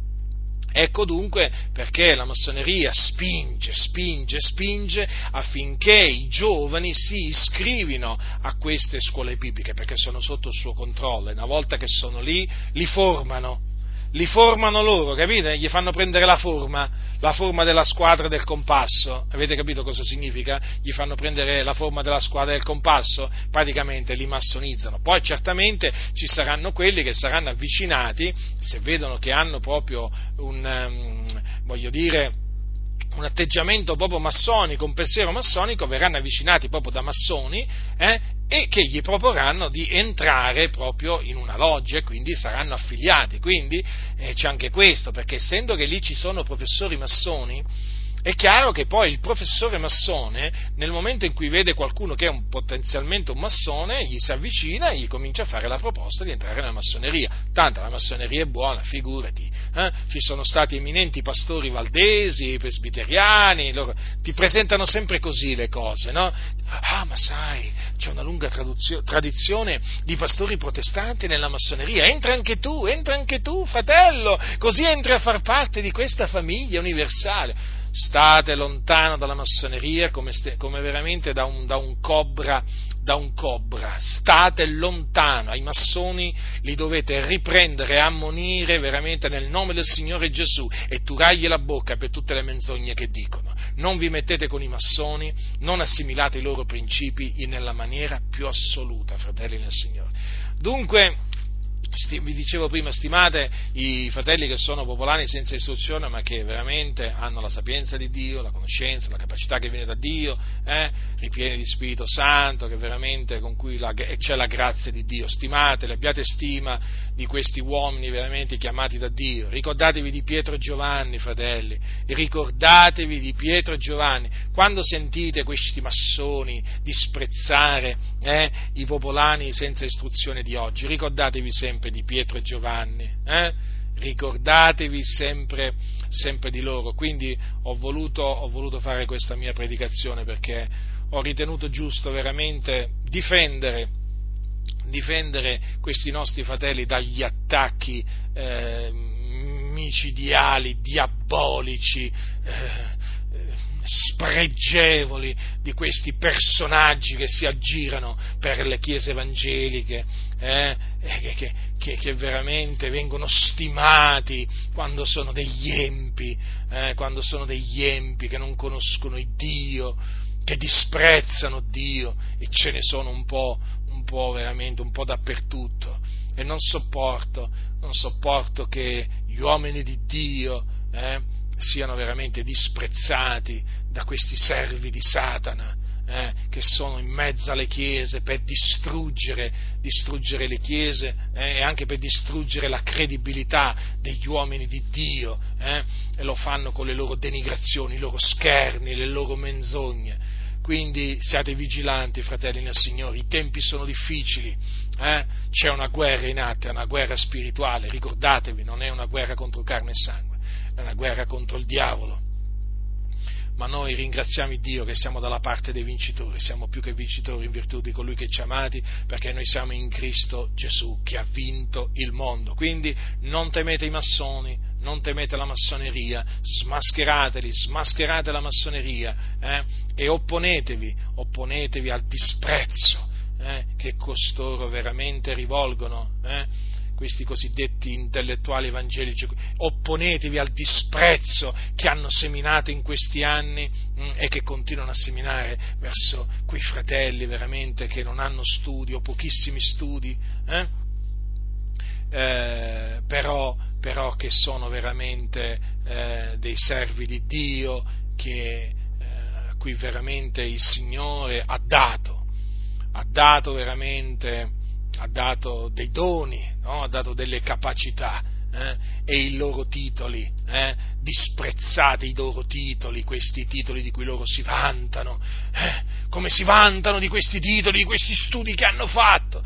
Ecco dunque perché la massoneria spinge, spinge, spinge affinché i giovani si iscrivino a queste scuole bibliche perché sono sotto il suo controllo e una volta che sono lì li formano li formano loro, capite? Gli fanno prendere la forma, la forma della squadra del compasso. Avete capito cosa significa? Gli fanno prendere la forma della squadra del compasso, praticamente li massonizzano. Poi certamente ci saranno quelli che saranno avvicinati, se vedono che hanno proprio un, um, voglio dire, un atteggiamento proprio massonico, un pensiero massonico, verranno avvicinati proprio da massoni eh, e che gli proporranno di entrare proprio in una loggia e quindi saranno affiliati. Quindi eh, c'è anche questo, perché essendo che lì ci sono professori massoni, è chiaro che poi il professore massone, nel momento in cui vede qualcuno che è un, potenzialmente un massone, gli si avvicina e gli comincia a fare la proposta di entrare nella massoneria. Tanto la massoneria è buona, figurati. Eh? Ci sono stati eminenti pastori valdesi, presbiteriani, loro ti presentano sempre così le cose, no? Ah, ma sai, c'è una lunga tradizione di pastori protestanti nella massoneria. Entra anche tu, entra anche tu, fratello, così entri a far parte di questa famiglia universale state lontano dalla massoneria come, come veramente da un, da un, cobra, da un cobra, state lontano, ai massoni li dovete riprendere ammonire veramente nel nome del Signore Gesù e turargli la bocca per tutte le menzogne che dicono. Non vi mettete con i massoni, non assimilate i loro principi nella maniera più assoluta, fratelli nel Signore. Dunque, vi dicevo prima, stimate i fratelli che sono popolani senza istruzione, ma che veramente hanno la sapienza di Dio, la conoscenza, la capacità che viene da Dio, eh, ripieni di Spirito Santo, che veramente con cui la, c'è la grazia di Dio. Stimateli, abbiate stima di questi uomini veramente chiamati da Dio. Ricordatevi di Pietro e Giovanni, fratelli, ricordatevi di Pietro e Giovanni. Quando sentite questi massoni disprezzare eh, i popolani senza istruzione di oggi, ricordatevi sempre di Pietro e Giovanni, eh? ricordatevi sempre, sempre, di loro. Quindi ho voluto, ho voluto fare questa mia predicazione perché ho ritenuto giusto veramente difendere, difendere questi nostri fratelli dagli attacchi eh, micidiali, diabolici, eh, spregevoli di questi personaggi che si aggirano per le chiese evangeliche, eh, che, che, che, veramente vengono stimati quando sono degli empi, eh, quando sono degli empi che non conoscono il Dio, che disprezzano Dio e ce ne sono un po', po' veramente, un po' dappertutto. E non sopporto, non sopporto che gli uomini di Dio eh, siano veramente disprezzati da questi servi di Satana, eh, che sono in mezzo alle chiese per distruggere, distruggere le chiese eh, e anche per distruggere la credibilità degli uomini di Dio, eh, e lo fanno con le loro denigrazioni, i loro scherni, le loro menzogne. Quindi siate vigilanti, fratelli nel Signore, i tempi sono difficili, eh? c'è una guerra in atto, è una guerra spirituale, ricordatevi, non è una guerra contro carne e sangue, è una guerra contro il diavolo ma noi ringraziamo Dio che siamo dalla parte dei vincitori, siamo più che vincitori in virtù di colui che ci ha amati, perché noi siamo in Cristo Gesù che ha vinto il mondo. Quindi non temete i massoni, non temete la massoneria, smascherateli, smascherate la massoneria eh, e opponetevi, opponetevi al disprezzo eh, che costoro veramente rivolgono. Eh, questi cosiddetti intellettuali evangelici, opponetevi al disprezzo che hanno seminato in questi anni mh, mm, e che continuano a seminare verso quei fratelli veramente che non hanno studi o pochissimi studi, eh? Eh, però, però, che sono veramente eh, dei servi di Dio che, eh, a cui veramente il Signore ha dato, ha dato veramente ha dato dei doni, no? ha dato delle capacità eh? e i loro titoli, eh? disprezzate i loro titoli, questi titoli di cui loro si vantano, eh? come si vantano di questi titoli, di questi studi che hanno fatto.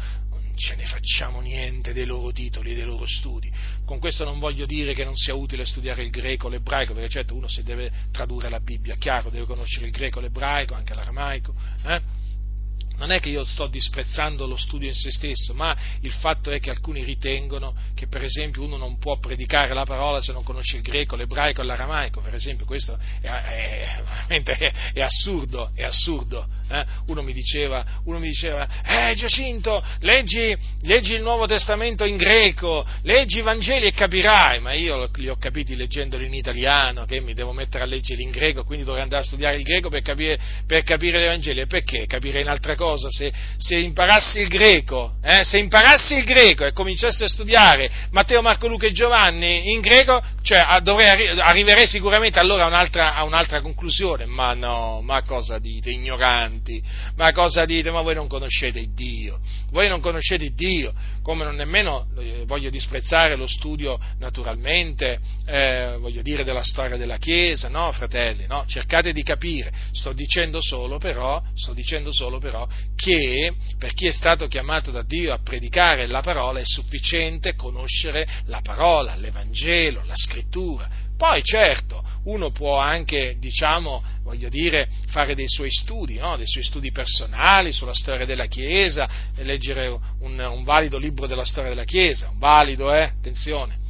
Ce ne facciamo niente dei loro titoli dei loro studi. Con questo non voglio dire che non sia utile studiare il greco, l'ebraico, perché certo uno si deve tradurre la Bibbia, chiaro, deve conoscere il greco, l'ebraico, anche l'aramaico. Eh? Non è che io sto disprezzando lo studio in se stesso, ma il fatto è che alcuni ritengono che per esempio uno non può predicare la parola se non conosce il greco, l'ebraico e l'aramaico, per esempio questo è, è, è, è assurdo, è assurdo. Eh? Uno, mi diceva, uno mi diceva, eh Giacinto, leggi, leggi, il Nuovo Testamento in greco, leggi i Vangeli e capirai, ma io li ho capiti leggendoli in italiano, che mi devo mettere a leggere in greco, quindi dovrei andare a studiare il greco per capire, per capire l'Evangelo, e perché? Capire in altra cosa cosa se, se imparassi il greco, eh? se imparassi il greco e cominciassi a studiare Matteo, Marco, Luca e Giovanni in greco, cioè, dovrei, arriverei sicuramente allora a un'altra, a un'altra, conclusione, ma no, ma cosa dite, ignoranti, ma cosa dite, ma voi non conoscete Dio, voi non conoscete Dio, come non nemmeno eh, voglio disprezzare lo studio naturalmente, eh, voglio dire, della storia della Chiesa, no, fratelli, no, cercate di capire, sto dicendo solo però, sto dicendo solo però che per chi è stato chiamato da Dio a predicare la parola è sufficiente conoscere la parola, l'Evangelo, la scrittura, poi certo, uno può anche, diciamo, voglio dire, fare dei suoi studi, no? dei suoi studi personali sulla storia della Chiesa, leggere un, un valido libro della storia della Chiesa, un valido, eh? Attenzione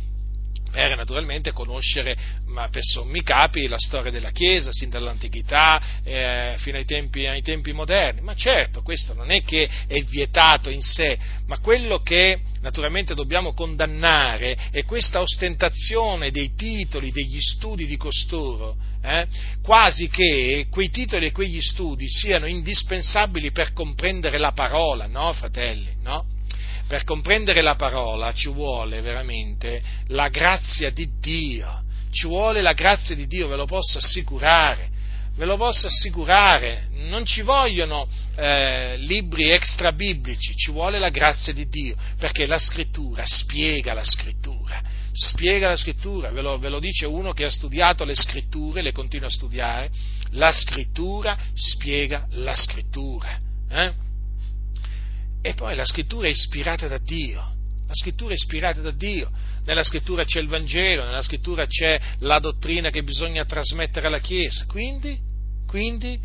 per naturalmente conoscere ma per sommi capi la storia della Chiesa, sin dall'antichità eh, fino ai tempi, ai tempi, moderni. Ma certo, questo non è che è vietato in sé, ma quello che naturalmente dobbiamo condannare è questa ostentazione dei titoli, degli studi di costoro, eh, quasi che quei titoli e quegli studi siano indispensabili per comprendere la parola, no, fratelli? No? Per comprendere la parola ci vuole veramente la grazia di Dio, ci vuole la grazia di Dio, ve lo posso assicurare, ve lo posso assicurare, non ci vogliono eh, libri extra biblici, ci vuole la grazia di Dio, perché la scrittura spiega la scrittura, spiega la scrittura, ve lo, ve lo dice uno che ha studiato le scritture, le continua a studiare, la scrittura spiega la scrittura. Eh? E poi la scrittura è ispirata da Dio. La scrittura è ispirata da Dio. Nella scrittura c'è il Vangelo, nella scrittura c'è la dottrina che bisogna trasmettere alla Chiesa. Quindi, quindi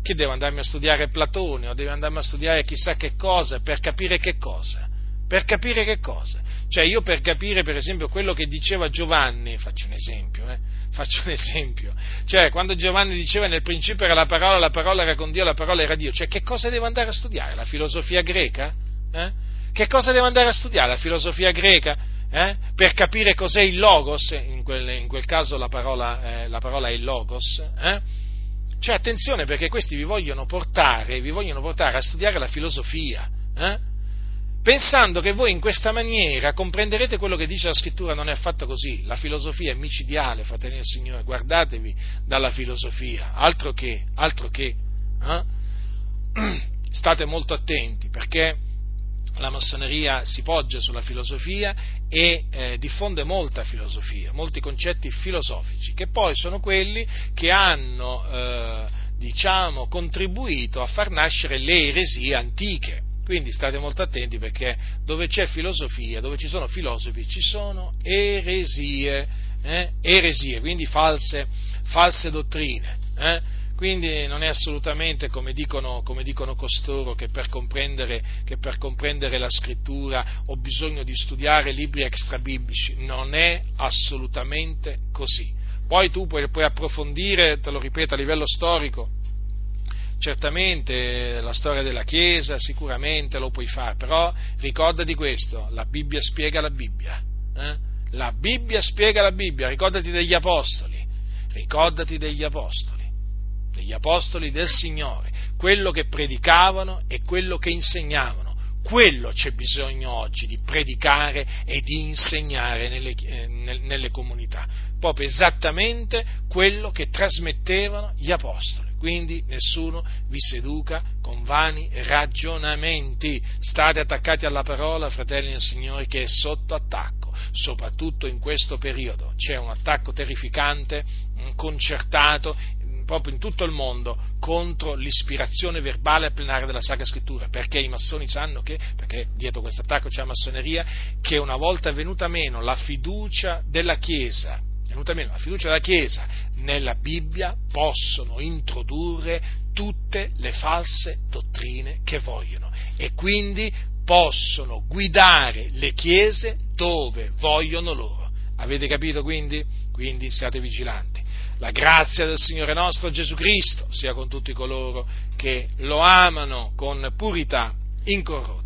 che devo andarmi a studiare Platone o devo andarmi a studiare chissà che cosa per capire che cosa? Per capire che cosa? Cioè io per capire per esempio quello che diceva Giovanni, faccio un esempio, eh, faccio un esempio, cioè quando Giovanni diceva nel principio era la parola, la parola era con Dio, la parola era Dio, cioè che cosa devo andare a studiare? La filosofia greca? Eh? Che cosa devo andare a studiare? La filosofia greca? Eh? Per capire cos'è il logos, in quel, in quel caso la parola, eh, la parola, è il logos, eh? cioè attenzione perché questi vi vogliono portare, vi vogliono portare a studiare la filosofia, eh? Pensando che voi in questa maniera comprenderete quello che dice la scrittura, non è affatto così. La filosofia è micidiale, fratelli del Signore, guardatevi dalla filosofia, altro che, altro che, eh? [clears throat] state molto attenti perché la massoneria si poggia sulla filosofia e eh, diffonde molta filosofia, molti concetti filosofici, che poi sono quelli che hanno, eh, diciamo, contribuito a far nascere le eresie antiche quindi state molto attenti perché dove c'è filosofia, dove ci sono filosofi, ci sono eresie, eh? eresie quindi false, false dottrine. Eh? Quindi non è assolutamente come dicono, come dicono costoro che per, che per, comprendere, la scrittura ho bisogno di studiare libri extrabiblici, non è assolutamente così. Poi tu puoi, puoi approfondire, te lo ripeto, a livello storico, certamente la storia della Chiesa, sicuramente lo puoi fare, però ricordati questo, la Bibbia spiega la Bibbia, eh? la Bibbia spiega la Bibbia, ricordati degli Apostoli, ricordati degli Apostoli, degli Apostoli del Signore, quello che predicavano e quello che insegnavano. Quello c'è bisogno oggi di predicare e di insegnare nelle, eh, nelle comunità, proprio esattamente quello che trasmettevano gli Apostoli quindi nessuno vi seduca con vani ragionamenti. State attaccati alla parola, fratelli del Signore, che è sotto attacco, soprattutto in questo periodo. C'è un attacco terrificante, concertato, proprio in tutto il mondo contro l'ispirazione verbale e plenaria della Sacra Scrittura, perché i massoni sanno che, perché dietro questo attacco c'è la massoneria, che una volta venuta meno la fiducia della Chiesa venuta meno la fiducia della Chiesa nella Bibbia, possono introdurre tutte le false dottrine che vogliono e quindi possono guidare le chiese dove vogliono loro. Avete capito quindi? Quindi siate vigilanti. La grazia del Signore nostro Gesù Cristo sia con tutti coloro che lo amano con purità incorrotta.